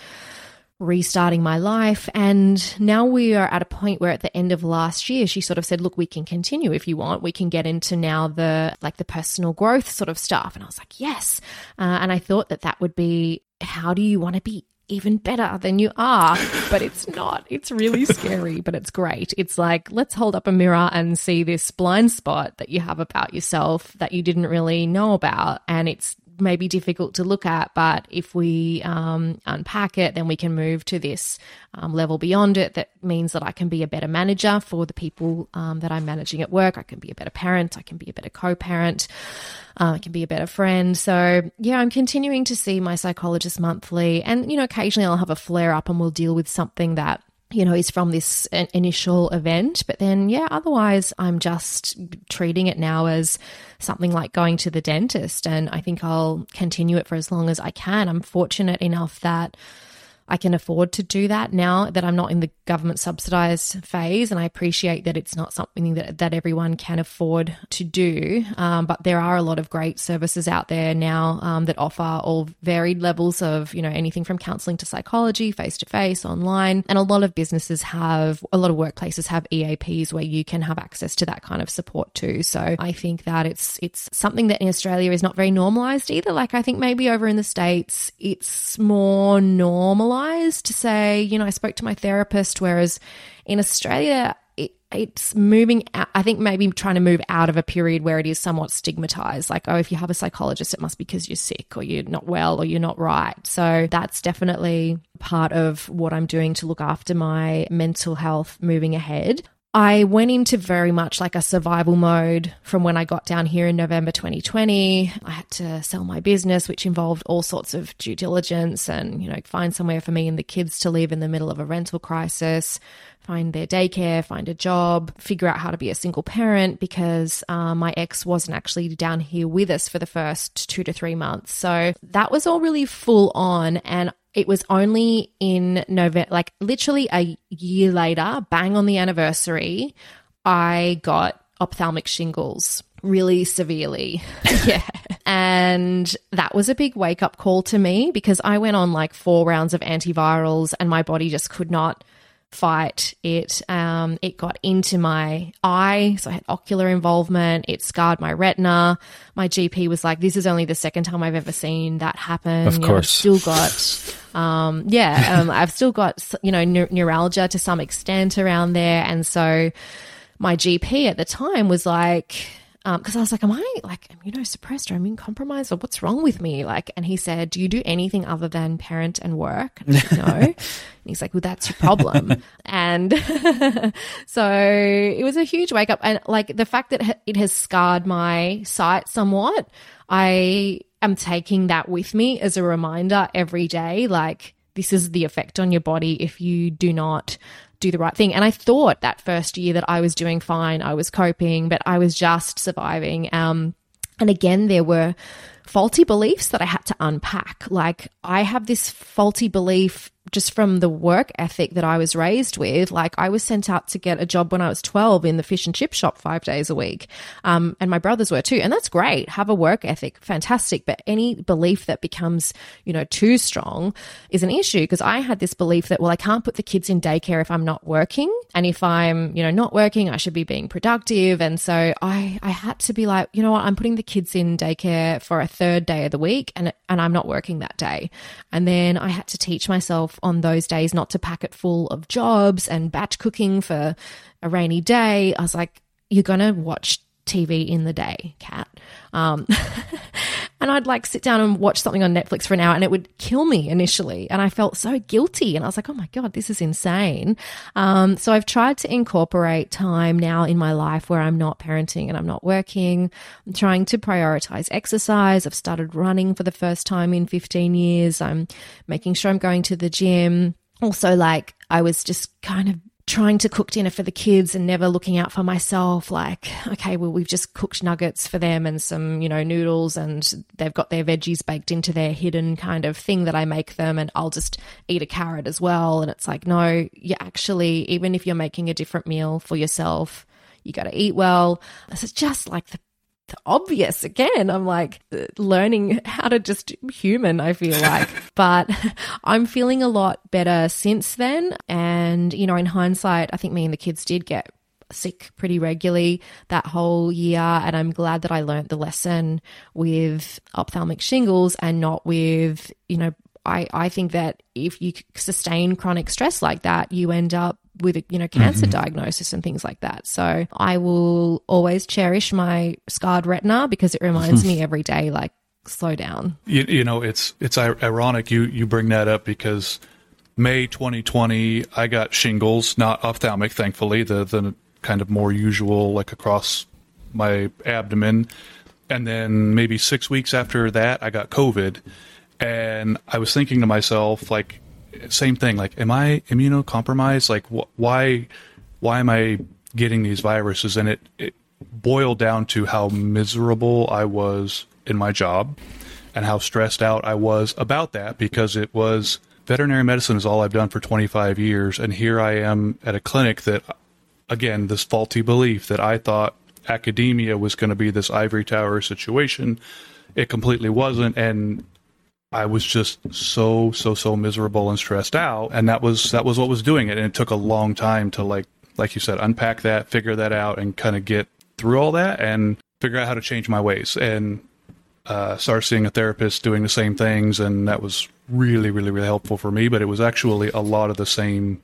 restarting my life. And now we are at a point where at the end of last year, she sort of said, look, we can continue if you want. We can get into now the like the personal growth sort of stuff. And I was like, yes. Uh, and I thought that that would be how do you want to be even better than you are, but it's not. It's really scary, but it's great. It's like, let's hold up a mirror and see this blind spot that you have about yourself that you didn't really know about. And it's may be difficult to look at, but if we um, unpack it, then we can move to this um, level beyond it. That means that I can be a better manager for the people um, that I'm managing at work. I can be a better parent. I can be a better co parent. Uh, I can be a better friend. So, yeah, I'm continuing to see my psychologist monthly. And, you know, occasionally I'll have a flare up and we'll deal with something that you know, is from this initial event. But then, yeah, otherwise, I'm just treating it now as something like going to the dentist. And I think I'll continue it for as long as I can. I'm fortunate enough that I can afford to do that now that I'm not in the government subsidized phase. And I appreciate that it's not something that, that everyone can afford to do. Um, but there are a lot of great services out there now um, that offer all varied levels of, you know, anything from counseling to psychology, face to face, online. And a lot of businesses have, a lot of workplaces have EAPs where you can have access to that kind of support too. So I think that it's, it's something that in Australia is not very normalized either. Like I think maybe over in the States, it's more normalized to say, you know, I spoke to my therapist Whereas in Australia, it, it's moving out, I think maybe trying to move out of a period where it is somewhat stigmatized. Like, oh, if you have a psychologist, it must be because you're sick or you're not well or you're not right. So that's definitely part of what I'm doing to look after my mental health moving ahead. I went into very much like a survival mode from when I got down here in November 2020. I had to sell my business, which involved all sorts of due diligence and, you know, find somewhere for me and the kids to live in the middle of a rental crisis, find their daycare, find a job, figure out how to be a single parent because uh, my ex wasn't actually down here with us for the first two to three months. So that was all really full on. And it was only in November, like literally a year later, bang on the anniversary, I got ophthalmic shingles really severely. yeah. And that was a big wake up call to me because I went on like four rounds of antivirals and my body just could not fight. It um, it got into my eye, so I had ocular involvement. It scarred my retina. My GP was like, "This is only the second time I've ever seen that happen." Of course, you know, still got, um, yeah, um, I've still got you know neuralgia to some extent around there, and so my GP at the time was like because um, I was like, am I like immunosuppressed or immune compromised or what's wrong with me? Like, and he said, do you do anything other than parent and work? And no. and he's like, well, that's your problem. and so it was a huge wake up. And like the fact that it has scarred my sight somewhat, I am taking that with me as a reminder every day. Like, this is the effect on your body if you do not do the right thing. And I thought that first year that I was doing fine, I was coping, but I was just surviving. Um, and again, there were faulty beliefs that I had to unpack. Like, I have this faulty belief just from the work ethic that I was raised with, like I was sent out to get a job when I was 12 in the fish and chip shop five days a week. Um, and my brothers were too. And that's great. Have a work ethic. Fantastic. But any belief that becomes, you know, too strong is an issue because I had this belief that, well, I can't put the kids in daycare if I'm not working. And if I'm, you know, not working, I should be being productive. And so I, I had to be like, you know what? I'm putting the kids in daycare for a third day of the week and, and I'm not working that day. And then I had to teach myself on those days not to pack it full of jobs and batch cooking for a rainy day. I was like, you're going to watch TV in the day, cat. Um, And I'd like sit down and watch something on Netflix for an hour and it would kill me initially. And I felt so guilty. And I was like, oh my God, this is insane. Um, so I've tried to incorporate time now in my life where I'm not parenting and I'm not working. I'm trying to prioritize exercise. I've started running for the first time in 15 years. I'm making sure I'm going to the gym. Also, like, I was just kind of trying to cook dinner for the kids and never looking out for myself like okay well we've just cooked nuggets for them and some you know noodles and they've got their veggies baked into their hidden kind of thing that I make them and I'll just eat a carrot as well. And it's like no you actually even if you're making a different meal for yourself you got to eat well. Is just like the obvious again. I'm like uh, learning how to just human, I feel like. but I'm feeling a lot better since then. And, you know, in hindsight, I think me and the kids did get sick pretty regularly that whole year and I'm glad that I learned the lesson with ophthalmic shingles and not with you know I, I think that if you sustain chronic stress like that you end up with a you know cancer mm-hmm. diagnosis and things like that. So I will always cherish my scarred retina because it reminds me every day like slow down. You, you know, it's it's ironic you you bring that up because May 2020 I got shingles, not ophthalmic, thankfully, the the kind of more usual like across my abdomen. And then maybe 6 weeks after that I got COVID and I was thinking to myself like same thing. Like, am I immunocompromised? Like, wh- why, why am I getting these viruses? And it, it boiled down to how miserable I was in my job and how stressed out I was about that because it was veterinary medicine is all I've done for 25 years. And here I am at a clinic that, again, this faulty belief that I thought academia was going to be this ivory tower situation. It completely wasn't. And I was just so so so miserable and stressed out, and that was that was what was doing it. And it took a long time to like like you said unpack that, figure that out, and kind of get through all that and figure out how to change my ways and uh, start seeing a therapist doing the same things, and that was really really really helpful for me. But it was actually a lot of the same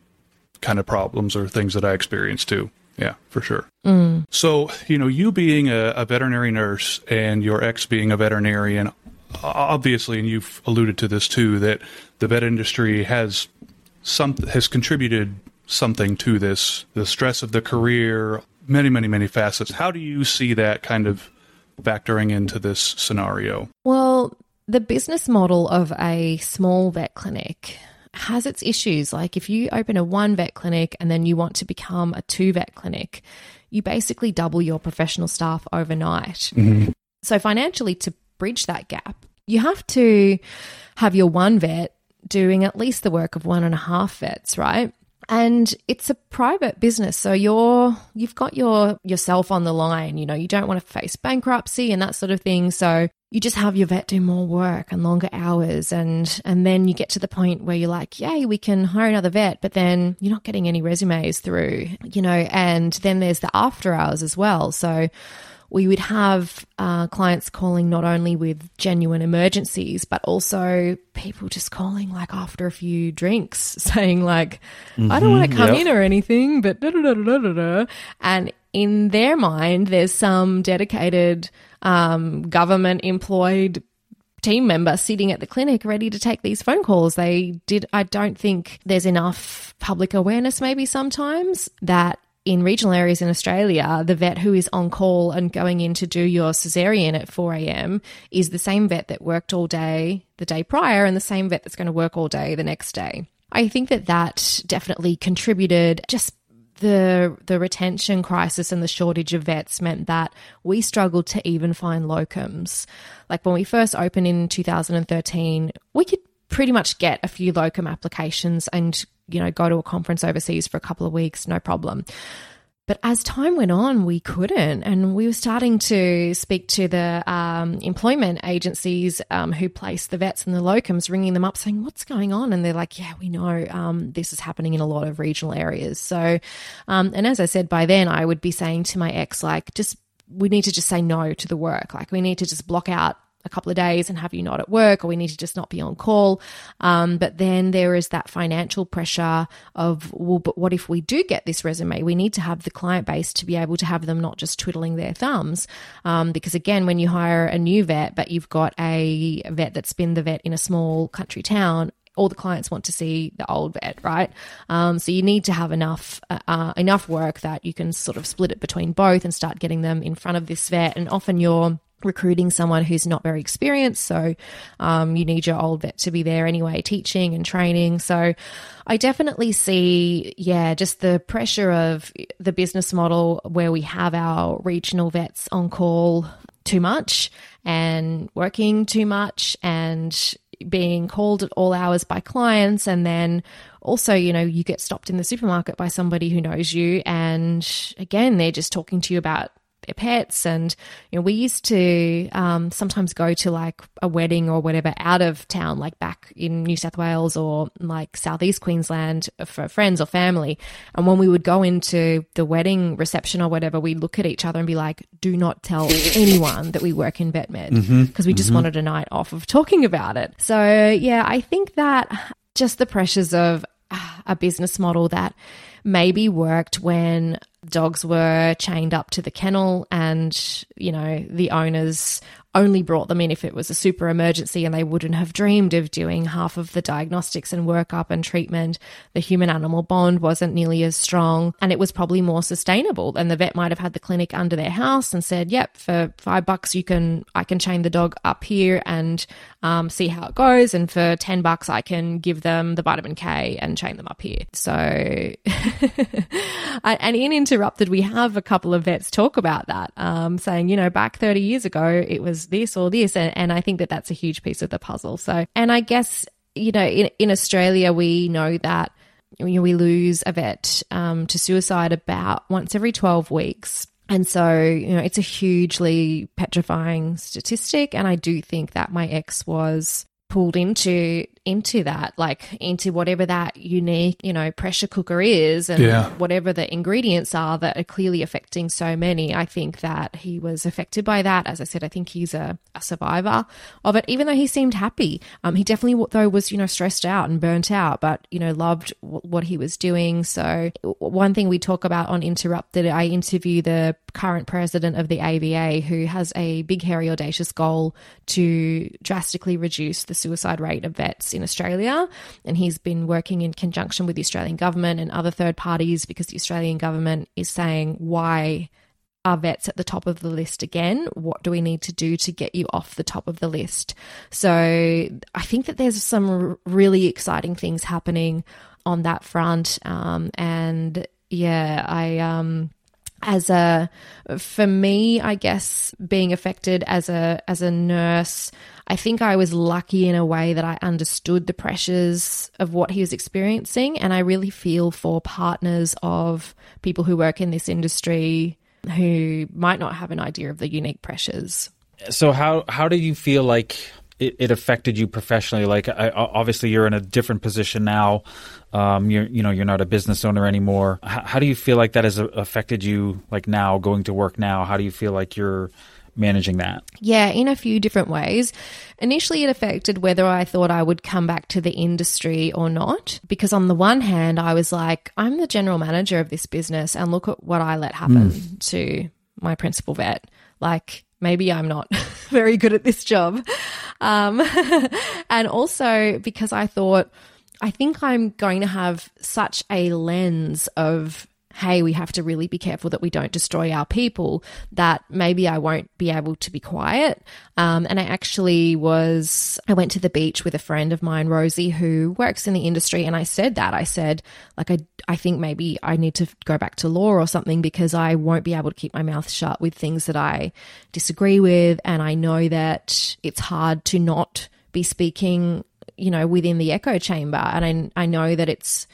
kind of problems or things that I experienced too. Yeah, for sure. Mm. So, you know, you being a, a, veterinary nurse and your ex being a veterinarian, obviously, and you've alluded to this too, that the vet industry has some has contributed something to this, the stress of the career, many, many, many facets. How do you see that kind of factoring into this scenario? Well, the business model of a small vet clinic has its issues. Like if you open a one vet clinic and then you want to become a two vet clinic, you basically double your professional staff overnight. Mm-hmm. So financially, to bridge that gap, you have to have your one vet doing at least the work of one and a half vets, right? And it's a private business, so you're you've got your yourself on the line. You know, you don't want to face bankruptcy and that sort of thing. So you just have your vet do more work and longer hours and and then you get to the point where you're like yay we can hire another vet but then you're not getting any resumes through you know and then there's the after hours as well so we would have uh, clients calling not only with genuine emergencies, but also people just calling like after a few drinks, saying like, mm-hmm, "I don't want to mm-hmm. come yep. in or anything," but da, da, da, and in their mind, there's some dedicated um, government employed team member sitting at the clinic ready to take these phone calls. They did, I don't think there's enough public awareness, maybe sometimes, that in regional areas in Australia, the vet who is on call and going in to do your cesarean at 4 a.m. is the same vet that worked all day the day prior and the same vet that's going to work all day the next day. I think that that definitely contributed just the the retention crisis and the shortage of vets meant that we struggled to even find locums. Like when we first opened in 2013, we could pretty much get a few locum applications and you know, go to a conference overseas for a couple of weeks, no problem. But as time went on, we couldn't. And we were starting to speak to the um, employment agencies um, who place the vets and the locums, ringing them up saying, What's going on? And they're like, Yeah, we know um, this is happening in a lot of regional areas. So, um, and as I said, by then I would be saying to my ex, like, just we need to just say no to the work. Like, we need to just block out a couple of days and have you not at work, or we need to just not be on call. Um, but then there is that financial pressure of, well, but what if we do get this resume? We need to have the client base to be able to have them not just twiddling their thumbs. Um, because again, when you hire a new vet, but you've got a vet that's been the vet in a small country town, all the clients want to see the old vet, right? Um, so you need to have enough uh, uh, enough work that you can sort of split it between both and start getting them in front of this vet. And often you're recruiting someone who's not very experienced. So um, you need your old vet to be there anyway, teaching and training. So I definitely see, yeah, just the pressure of the business model where we have our regional vets on call too much and working too much and being called at all hours by clients and then also you know you get stopped in the supermarket by somebody who knows you and again they're just talking to you about their pets. And, you know, we used to um, sometimes go to like a wedding or whatever out of town, like back in New South Wales or like Southeast Queensland for friends or family. And when we would go into the wedding reception or whatever, we'd look at each other and be like, do not tell anyone that we work in vet med because mm-hmm, we just mm-hmm. wanted a night off of talking about it. So, yeah, I think that just the pressures of a business model that maybe worked when dogs were chained up to the kennel and you know the owners only brought them in if it was a super emergency and they wouldn't have dreamed of doing half of the diagnostics and workup and treatment. The human animal bond wasn't nearly as strong and it was probably more sustainable. And the vet might have had the clinic under their house and said, yep, for five bucks, you can, I can chain the dog up here and um, see how it goes. And for 10 bucks, I can give them the vitamin K and chain them up here. So, and in Interrupted, we have a couple of vets talk about that, um, saying, you know, back 30 years ago, it was this or this. And, and I think that that's a huge piece of the puzzle. So, and I guess, you know, in, in Australia, we know that you know, we lose a vet um, to suicide about once every 12 weeks. And so, you know, it's a hugely petrifying statistic. And I do think that my ex was pulled into into that, like into whatever that unique, you know, pressure cooker is and yeah. whatever the ingredients are that are clearly affecting so many. I think that he was affected by that. As I said, I think he's a, a survivor of it, even though he seemed happy. Um, he definitely, though, was, you know, stressed out and burnt out, but, you know, loved w- what he was doing. So, one thing we talk about on Interrupted, I interview the current president of the AVA who has a big, hairy, audacious goal to drastically reduce the suicide rate of vets in Australia. And he's been working in conjunction with the Australian government and other third parties because the Australian government is saying, why are vets at the top of the list again? What do we need to do to get you off the top of the list? So I think that there's some really exciting things happening on that front. Um, and yeah, I, um, as a for me i guess being affected as a as a nurse i think i was lucky in a way that i understood the pressures of what he was experiencing and i really feel for partners of people who work in this industry who might not have an idea of the unique pressures. So how how do you feel like it, it affected you professionally? Like, I, obviously, you're in a different position now. Um, you're, you know, you're not a business owner anymore. H- how do you feel like that has affected you? Like now, going to work now, how do you feel like you're managing that? Yeah, in a few different ways. Initially, it affected whether I thought I would come back to the industry or not. Because on the one hand, I was like, I'm the general manager of this business, and look at what I let happen mm. to my principal vet. Like, maybe I'm not very good at this job. Um, and also because I thought, I think I'm going to have such a lens of hey, we have to really be careful that we don't destroy our people, that maybe I won't be able to be quiet. Um, and I actually was, I went to the beach with a friend of mine, Rosie, who works in the industry. And I said that. I said, like, I, I think maybe I need to go back to law or something because I won't be able to keep my mouth shut with things that I disagree with. And I know that it's hard to not be speaking, you know, within the echo chamber. And I, I know that it's,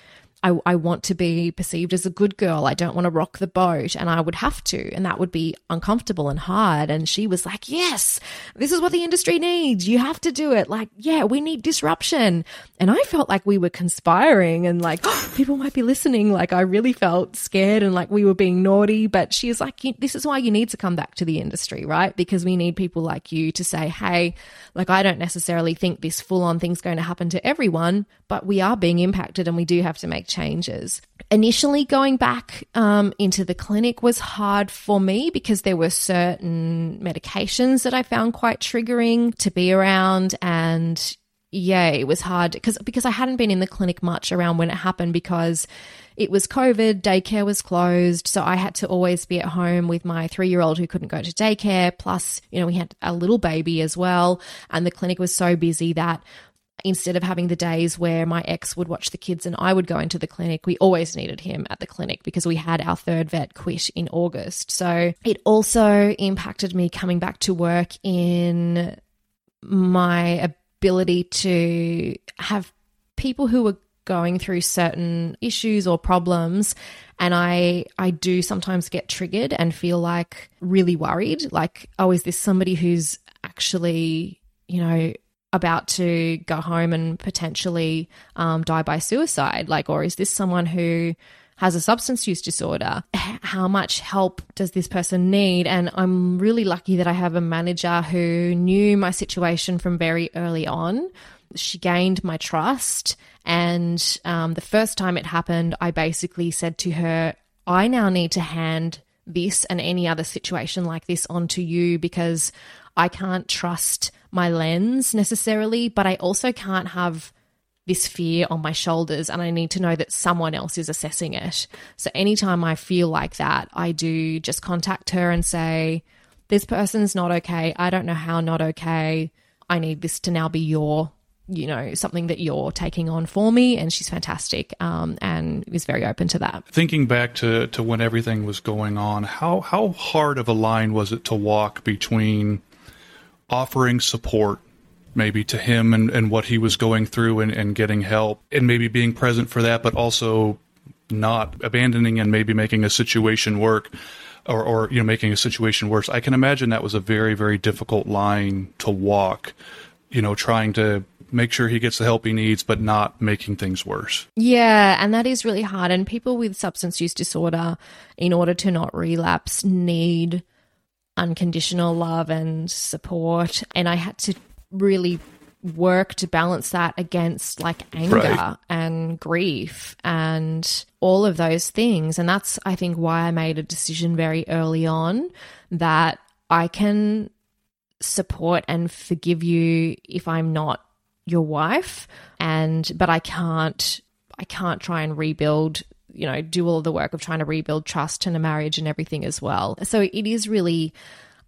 I, I want to be perceived as a good girl. I don't want to rock the boat. And I would have to. And that would be uncomfortable and hard. And she was like, Yes, this is what the industry needs. You have to do it. Like, yeah, we need disruption. And I felt like we were conspiring and like people might be listening. Like, I really felt scared and like we were being naughty. But she was like, This is why you need to come back to the industry, right? Because we need people like you to say, Hey, like, I don't necessarily think this full on thing's going to happen to everyone, but we are being impacted and we do have to make changes. Initially, going back um, into the clinic was hard for me because there were certain medications that I found quite triggering to be around and yeah, it was hard because because I hadn't been in the clinic much around when it happened because it was COVID, daycare was closed, so I had to always be at home with my 3-year-old who couldn't go to daycare plus, you know, we had a little baby as well and the clinic was so busy that instead of having the days where my ex would watch the kids and I would go into the clinic, we always needed him at the clinic because we had our third vet quit in August. So it also impacted me coming back to work in my ability to have people who were going through certain issues or problems and I I do sometimes get triggered and feel like really worried like oh is this somebody who's actually you know about to go home and potentially um, die by suicide? Like, or is this someone who has a substance use disorder? How much help does this person need? And I'm really lucky that I have a manager who knew my situation from very early on. She gained my trust. And um, the first time it happened, I basically said to her, I now need to hand this and any other situation like this onto you because I can't trust my lens necessarily, but I also can't have this fear on my shoulders and I need to know that someone else is assessing it. So anytime I feel like that, I do just contact her and say, This person's not okay. I don't know how not okay. I need this to now be your, you know, something that you're taking on for me. And she's fantastic um, and is very open to that. Thinking back to, to when everything was going on, how, how hard of a line was it to walk between offering support maybe to him and, and what he was going through and, and getting help and maybe being present for that, but also not abandoning and maybe making a situation work or, or you know making a situation worse. I can imagine that was a very very difficult line to walk. You know, trying to make sure he gets the help he needs, but not making things worse. Yeah, and that is really hard. And people with substance use disorder, in order to not relapse, need unconditional love and support. And I had to really work to balance that against like anger right. and grief and all of those things. And that's, I think, why I made a decision very early on that I can support and forgive you if I'm not your wife and but I can't I can't try and rebuild you know, do all the work of trying to rebuild trust in a marriage and everything as well. So it is really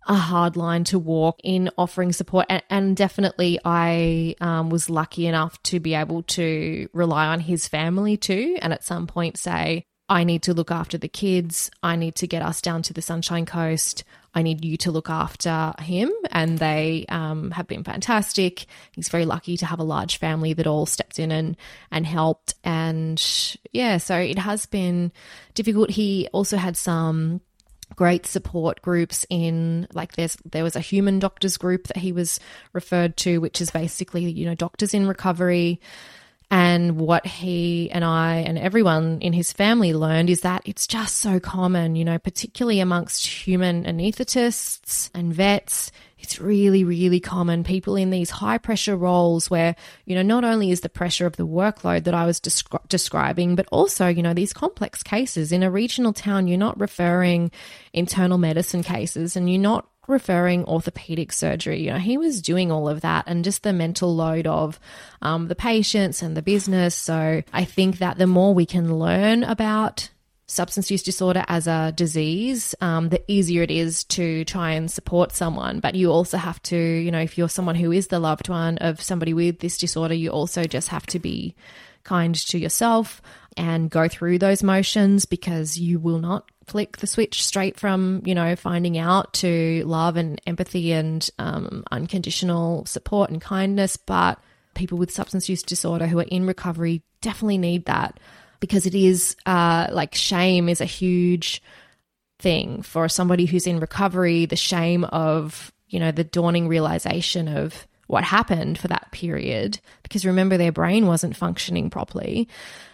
a hard line to walk in offering support. And, and definitely, I um, was lucky enough to be able to rely on his family too. And at some point, say, I need to look after the kids. I need to get us down to the Sunshine Coast. I need you to look after him. And they um, have been fantastic. He's very lucky to have a large family that all stepped in and, and helped. And yeah, so it has been difficult. He also had some great support groups in like there's there was a human doctors group that he was referred to which is basically you know doctors in recovery and what he and I and everyone in his family learned is that it's just so common, you know, particularly amongst human anaesthetists and vets. It's really, really common. People in these high pressure roles where, you know, not only is the pressure of the workload that I was descri- describing, but also, you know, these complex cases. In a regional town, you're not referring internal medicine cases and you're not referring orthopedic surgery. You know, he was doing all of that and just the mental load of um, the patients and the business. So I think that the more we can learn about substance use disorder as a disease, um, the easier it is to try and support someone. But you also have to, you know, if you're someone who is the loved one of somebody with this disorder, you also just have to be kind to yourself and go through those motions because you will not flick the switch straight from, you know, finding out to love and empathy and um, unconditional support and kindness. But people with substance use disorder who are in recovery definitely need that. because it is uh, like shame is a huge thing for somebody who's in recovery. The shame of you know the dawning realization of what happened for that period because remember their brain wasn't functioning properly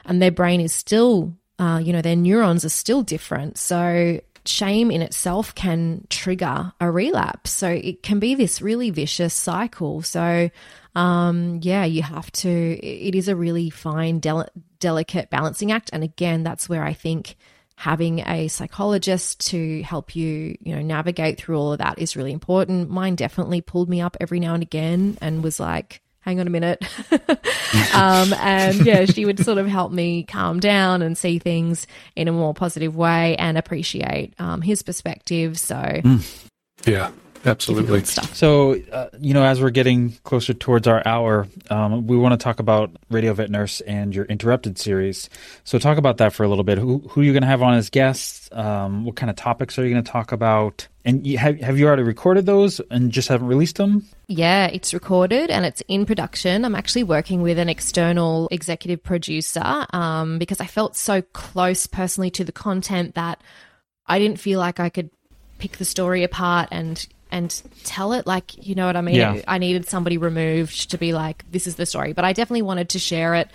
and their brain is still uh, you know their neurons are still different. So shame in itself can trigger a relapse. So it can be this really vicious cycle. So um, yeah you have to it is a really fine del- delicate balancing act. And again that's where i think having a psychologist to help you, you know, navigate through all of that is really important. Mine definitely pulled me up every now and again and was like, hang on a minute. um, and yeah, she would sort of help me calm down and see things in a more positive way and appreciate um, his perspective. So, mm. yeah. Absolutely. So, uh, you know, as we're getting closer towards our hour, um, we want to talk about Radio Vet Nurse and your Interrupted series. So, talk about that for a little bit. Who who are you going to have on as guests? Um, what kind of topics are you going to talk about? And you, have have you already recorded those and just haven't released them? Yeah, it's recorded and it's in production. I'm actually working with an external executive producer um, because I felt so close personally to the content that I didn't feel like I could pick the story apart and and tell it like you know what I mean. Yeah. I needed somebody removed to be like, this is the story. But I definitely wanted to share it.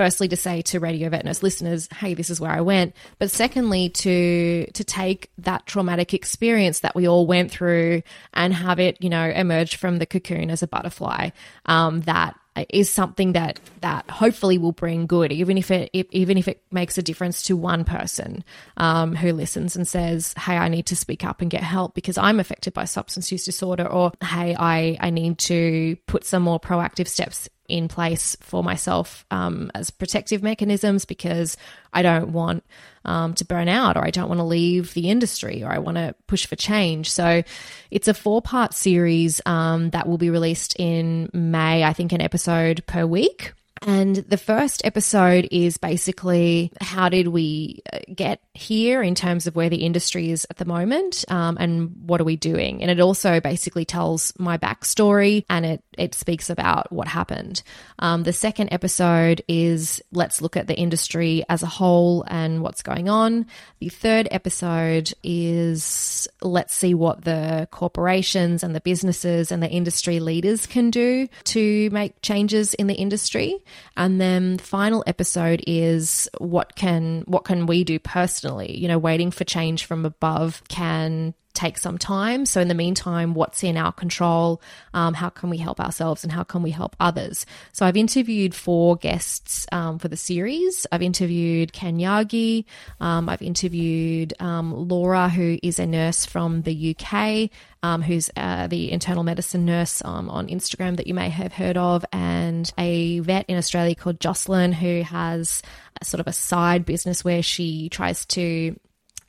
Firstly, to say to Radio Vet Nurse listeners, hey, this is where I went. But secondly, to to take that traumatic experience that we all went through and have it, you know, emerge from the cocoon as a butterfly. Um, that is something that that hopefully will bring good, even if it even if it makes a difference to one person um, who listens and says, "Hey, I need to speak up and get help because I'm affected by substance use disorder," or "Hey, I I need to put some more proactive steps in place for myself um, as protective mechanisms because I don't want um, to burn out or I don't want to leave the industry or I want to push for change. So it's a four part series um, that will be released in May, I think, an episode per week. And the first episode is basically how did we uh, get here in terms of where the industry is at the moment um, and what are we doing? And it also basically tells my backstory and it, it speaks about what happened. Um, the second episode is let's look at the industry as a whole and what's going on. The third episode is let's see what the corporations and the businesses and the industry leaders can do to make changes in the industry. And then the final episode is what can what can we do personally? You know, waiting for change from above can take some time. So, in the meantime, what's in our control? Um, how can we help ourselves and how can we help others? So, I've interviewed four guests um, for the series. I've interviewed Ken Yagi. Um, I've interviewed um, Laura, who is a nurse from the UK, um, who's uh, the internal medicine nurse um, on Instagram that you may have heard of, and a vet in Australia called Jocelyn, who has sort of a side business where she tries to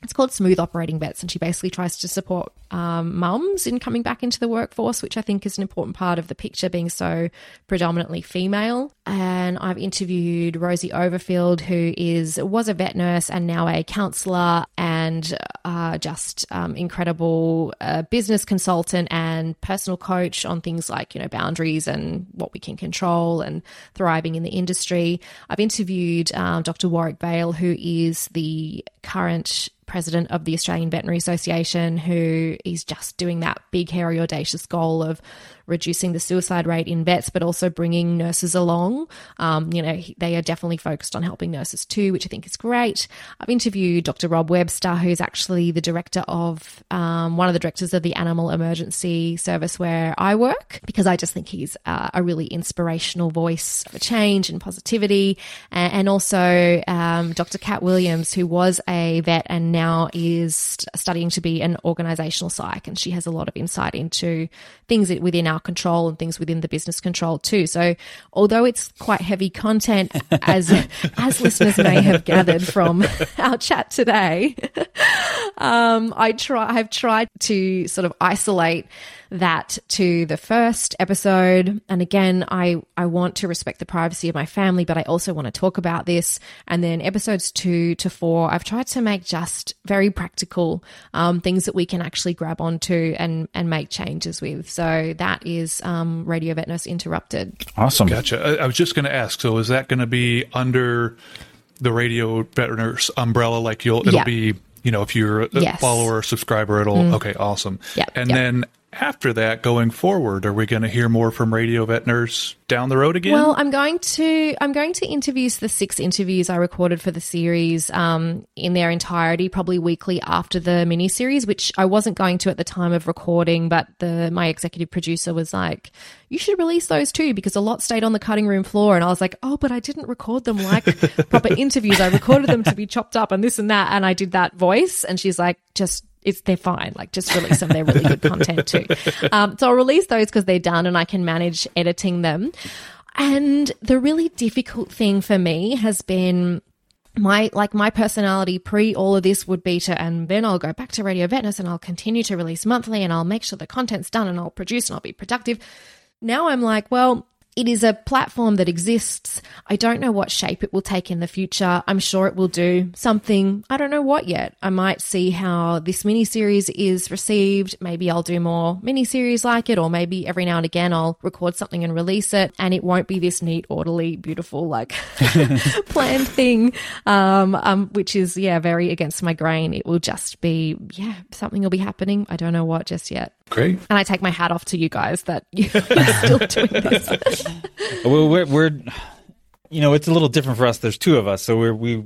it's called Smooth Operating Vets, and she basically tries to support um, mums in coming back into the workforce, which I think is an important part of the picture, being so predominantly female. And I've interviewed Rosie Overfield, who is was a vet nurse and now a counsellor and uh, just um, incredible uh, business consultant and personal coach on things like you know boundaries and what we can control and thriving in the industry. I've interviewed um, Dr. Warwick Vale, who is the current president of the Australian Veterinary Association, who is just doing that big, hairy, audacious goal of reducing the suicide rate in vets, but also bringing nurses along. Um, you know, they are definitely focused on helping nurses too, which I think is great. I've interviewed Dr. Rob Webster, who's actually the director of um, one of the directors of the Animal Emergency Service where I work, because I just think he's uh, a really inspirational voice for change and positivity. And, and also um, Dr. Kat Williams, who was a vet and now is studying to be an organizational psych, and she has a lot of insight into things within our control and things within the business control too. So although it's quite heavy content, as as listeners may have gathered from our chat today, um, I try I've tried to sort of isolate that to the first episode. And again, I, I want to respect the privacy of my family, but I also want to talk about this. And then episodes two to four, I've tried to make just very practical um, things that we can actually grab onto and, and make changes with. So that is um, Radio Vet Nurse Interrupted. Awesome. Gotcha. I, I was just going to ask so is that going to be under the Radio Vet Nurse umbrella. Like you'll it'll Yeah. be you know if you're a Yes. Mm. follower or subscriber, it'll okay, awesome. Yep, And yep. then after that, going forward, are we going to hear more from Radio Vet Nurse down the road again? Well, I'm going to I'm going to interviews the six interviews I recorded for the series um, in their entirety, probably weekly after the mini series, which I wasn't going to at the time of recording, but the my executive producer was like, "You should release those too," because a lot stayed on the cutting room floor, and I was like, "Oh, but I didn't record them like proper interviews. I recorded them to be chopped up and this and that, and I did that voice." And she's like, "Just." It's they're fine. Like just release them. They're really good content too. Um, so I'll release those because they're done and I can manage editing them. And the really difficult thing for me has been my like my personality pre all of this would be to and then I'll go back to Radio Vet Nurse and I'll continue to release monthly and I'll make sure the content's done and I'll produce and I'll be productive. Now I'm like, well, it is a platform that exists. I don't know what shape it will take in the future. I'm sure it will do something. I don't know what yet. I might see how this mini series is received. Maybe I'll do more mini series like it, or maybe every now and again I'll record something and release it, and it won't be this neat, orderly, beautiful, like planned thing, um, um, which is yeah very against my grain. It will just be yeah something will be happening. I don't know what just yet. Great. And I take my hat off to you guys that you're still doing this. Well, we're, we're, you know, it's a little different for us. There's two of us, so we're, we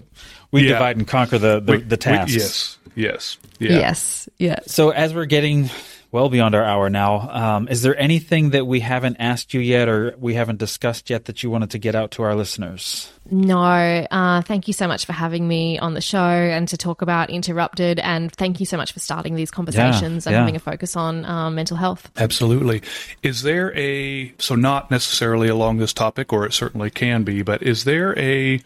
we Yeah. divide and conquer the the, We- the we- tasks. yes. Yes. Yeah. Yes, yes. So as we're getting well beyond our hour now, um, is there anything that we haven't asked you yet, or we haven't discussed yet that you wanted to get out to our listeners? No, uh, thank you so much for having me on the show and to talk about Interrupted. And thank you so much for starting these conversations and yeah. having a focus on um, mental health. Absolutely. Is there a, so not necessarily along this topic, or it certainly can be, but is there a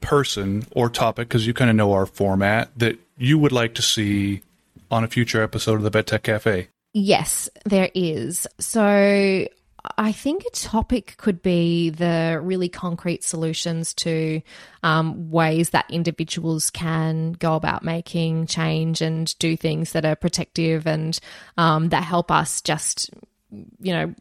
person or topic, because you kind of know our format, that you would like to see on a future episode of the Vet Tech Cafe? Yes, there is. So I think a topic could be the really concrete solutions to um, ways that individuals can go about making change and do things that are protective and um, that help us just, you know,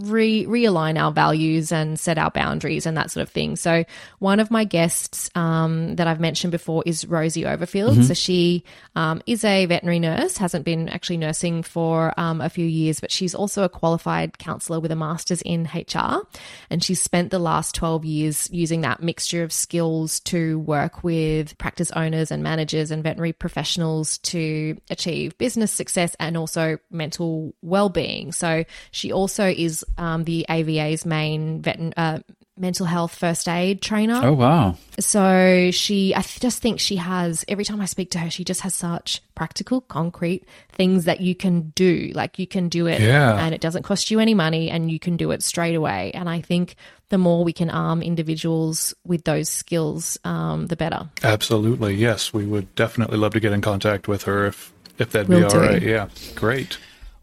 re- realign our values and set our boundaries and that sort of thing. So, one of my guests um, that I've mentioned before is Rosie Overfield. So, she um, is a veterinary nurse, hasn't been actually nursing for um, a few years, but she's also a qualified counsellor with a master's in HR. And she's spent the last 12 years using that mixture of skills to work with practice owners and managers and veterinary professionals to achieve business success and also mental well-being. So she also is um, the AVA's main vet- uh, mental health first aid trainer. Oh wow! So she, I just think she has, every time I speak to her, she just has such practical, concrete things that you can do. Like you can do it Yeah. and it doesn't cost you any money and you can do it straight away. And I think the more we can arm individuals with those skills, um, the better. Absolutely. Yes. We would definitely love to get in contact with her if, if that'd Will be all do. right. Yeah. Great.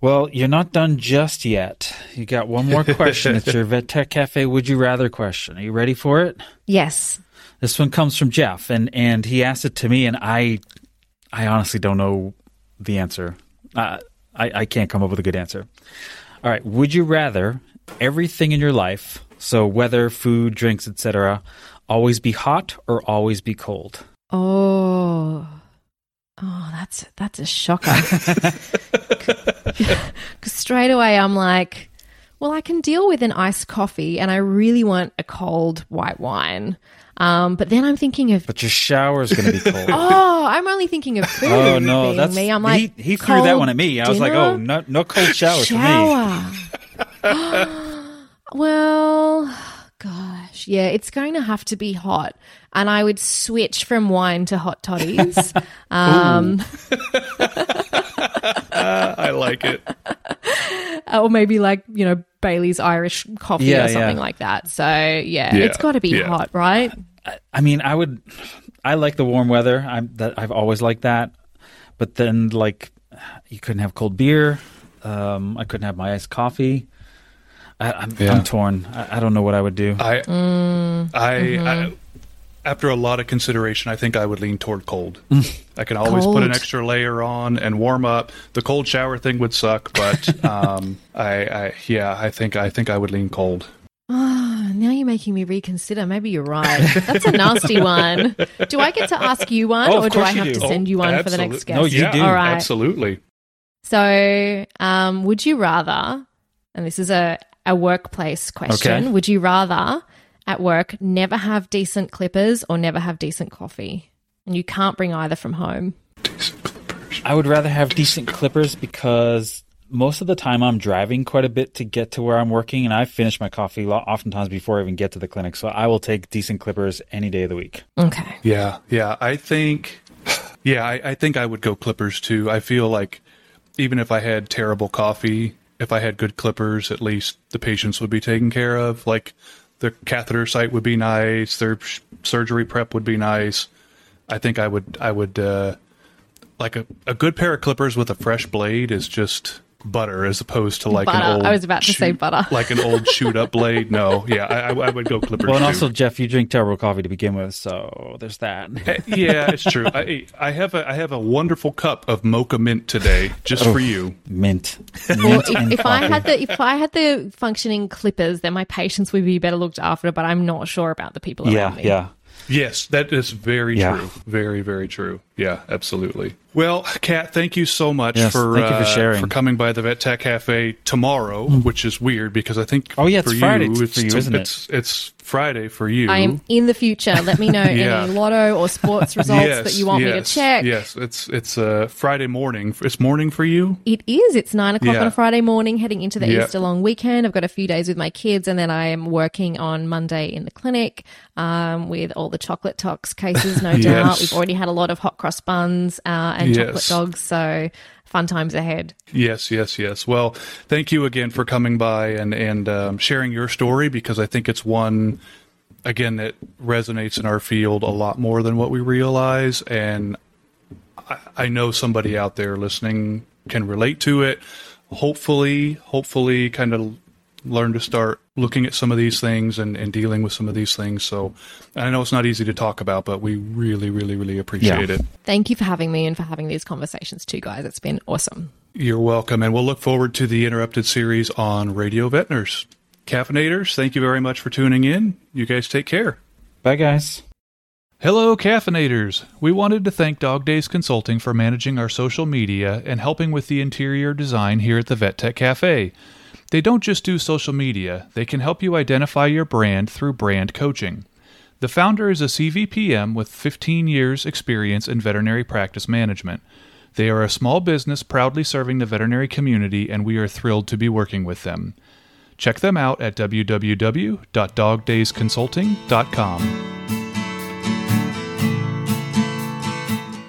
Well, you're not done just yet. You got one more question. it's your Vet Tech Cafe Would You Rather question. Are you ready for it? Yes. This one comes from Jeff, and and he asked it to me, and I, I honestly don't know the answer. Uh, I I can't come up with a good answer. All right, would you rather everything in your life, so weather, food, drinks, etc., always be hot or always be cold? Oh. Oh, that's that's a shocker. Because straight away I'm like, well, I can deal with an iced coffee, and I really want a cold white wine. Um, but then I'm thinking of But your shower is going to be cold. oh, I'm only thinking of food. Oh no, that's me. I'm like he, he threw that one at me. I was like, oh, no, no cold showers for me. shower. well, gosh, yeah, it's going to have to be hot, and I would switch from wine to hot toddies. um, Uh, I like it. or maybe like you know Bailey's Irish coffee Yeah, or something yeah. like that. So yeah, Yeah, it's got to be hot, right? I mean, I would. I like the warm weather. I'm that I've always liked that. But then, like, you couldn't have cold beer. Um, I couldn't have my iced coffee. I, I'm, Yeah. I'm torn. I, I don't know what I would do. I, Mm, I, mm-hmm. I, after a lot of consideration, I think I would lean toward cold. I can always put an extra layer on and warm up. The cold shower thing would suck, but um, I, I, yeah, I think I think I would lean cold. Ah, now you're making me reconsider. Maybe you're right. That's a nasty one. Do I get to ask you one, Oh, or do I have do. to send you one for the next absolute- guest? No, you yeah, do. All right. Absolutely. So, um, would you rather, and this is a, a workplace question, Okay. would you rather at work never have decent clippers or never have decent coffee? And you can't bring either from home. I would rather have decent clippers because most of the time I'm driving quite a bit to get to where I'm working, and I finish my coffee lo- oftentimes before I even get to the clinic. So I will take decent clippers any day of the week. Okay. Yeah, yeah. I think, yeah, I, I think I would go Clippers too. I feel like even if I had terrible coffee, if I had good Clippers, at least the patients would be taken care of. Like their catheter site would be nice, their sh- surgery prep would be nice. I think I would, I would, uh, like a, a good pair of Clippers with a fresh blade is just butter as opposed to like Butter. an old. I was about to say butter. Like an old shoot up blade. No, yeah, I, I I would go Clippers. Well, and too. also, Jeff, you drink terrible coffee to begin with, so there's that. Uh, yeah, it's true. I, I have a I have a wonderful cup of mocha mint today, just for you. Mint. Well, if, if I had the if I had the functioning clippers, then my patients would be better looked after. But I'm not sure about the people yeah, around me. yeah. Yes, that is very Yeah. true. Very very true. Yeah, absolutely. Well, Cat, thank you so much Yes, for thank you for uh, sharing. for coming by the Vet Tech Cafe tomorrow, which is weird because I think Oh, yeah, it's for Friday you, for it's, you, isn't it? it's, It's Friday for you. I am in the future. Let me know Yeah. any lotto or sports results yes, that you want me to yes, check. Yes, it's it's uh, Friday morning. It's morning for you. It is. It's nine o'clock Yeah. on a Friday morning, heading into the Yeah. Easter long weekend. I've got a few days with my kids, and then I am working on Monday in the clinic um, with all the chocolate tox cases. No doubt, we've already had a lot of hot cross buns uh, and chocolate Yes. dogs, so fun times ahead. Yes, yes, yes. Well, thank you again for coming by and and um, sharing your story because I think it's one again that resonates in our field a lot more than what we realize, and I, I know somebody out there listening can relate to it. Hopefully, hopefully, kind of learn to start looking at some of these things and, and dealing with some of these things. So I know it's not easy to talk about, but we really, really, really appreciate Yeah. it. Thank you for having me and for having these conversations too, guys. It's been awesome. You're welcome, and we'll look forward to the interrupted series on Radio Vet Caffeinators, thank you very much for tuning in. You guys take care. Bye, guys. Hello, Caffeinators. We wanted to thank Dog Days Consulting for managing our social media and helping with the interior design here at the Vet Tech Cafe. They don't just do social media, they can help you identify your brand through brand coaching. The founder is a CVPM with 15 years' experience in veterinary practice management. They are a small business proudly serving the veterinary community, and we are thrilled to be working with them. Check them out at www.dogdaysconsulting.com.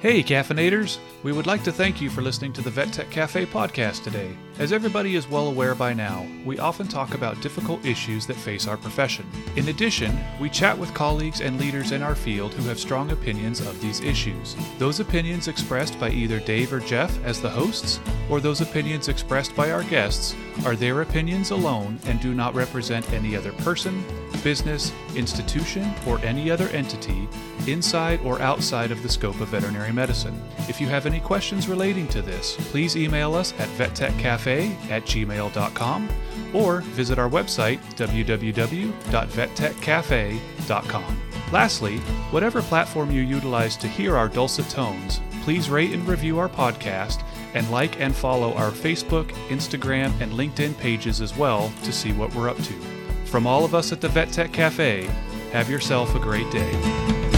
Hey, caffeinators! We would like to thank you for listening to the Vet Tech Cafe podcast today. As everybody is well aware by now, we often talk about difficult issues that face our profession. In addition, we chat with colleagues and leaders in our field who have strong opinions of these issues. Those opinions expressed by either Dave or Jeff as the hosts, or those opinions expressed by our guests, are their opinions alone and do not represent any other person, business, institution, or any other entity inside or outside of the scope of veterinary medicine. If you have any questions relating to this, please email us at vettechcafe at gmail.com or visit our website www.vettechcafe.com. Lastly, whatever platform you utilize to hear our dulcet tones, please rate and review our podcast and like and follow our Facebook, Instagram, and LinkedIn pages as well to see what we're up to. From all of us at the Vet Tech Cafe, have yourself a great day.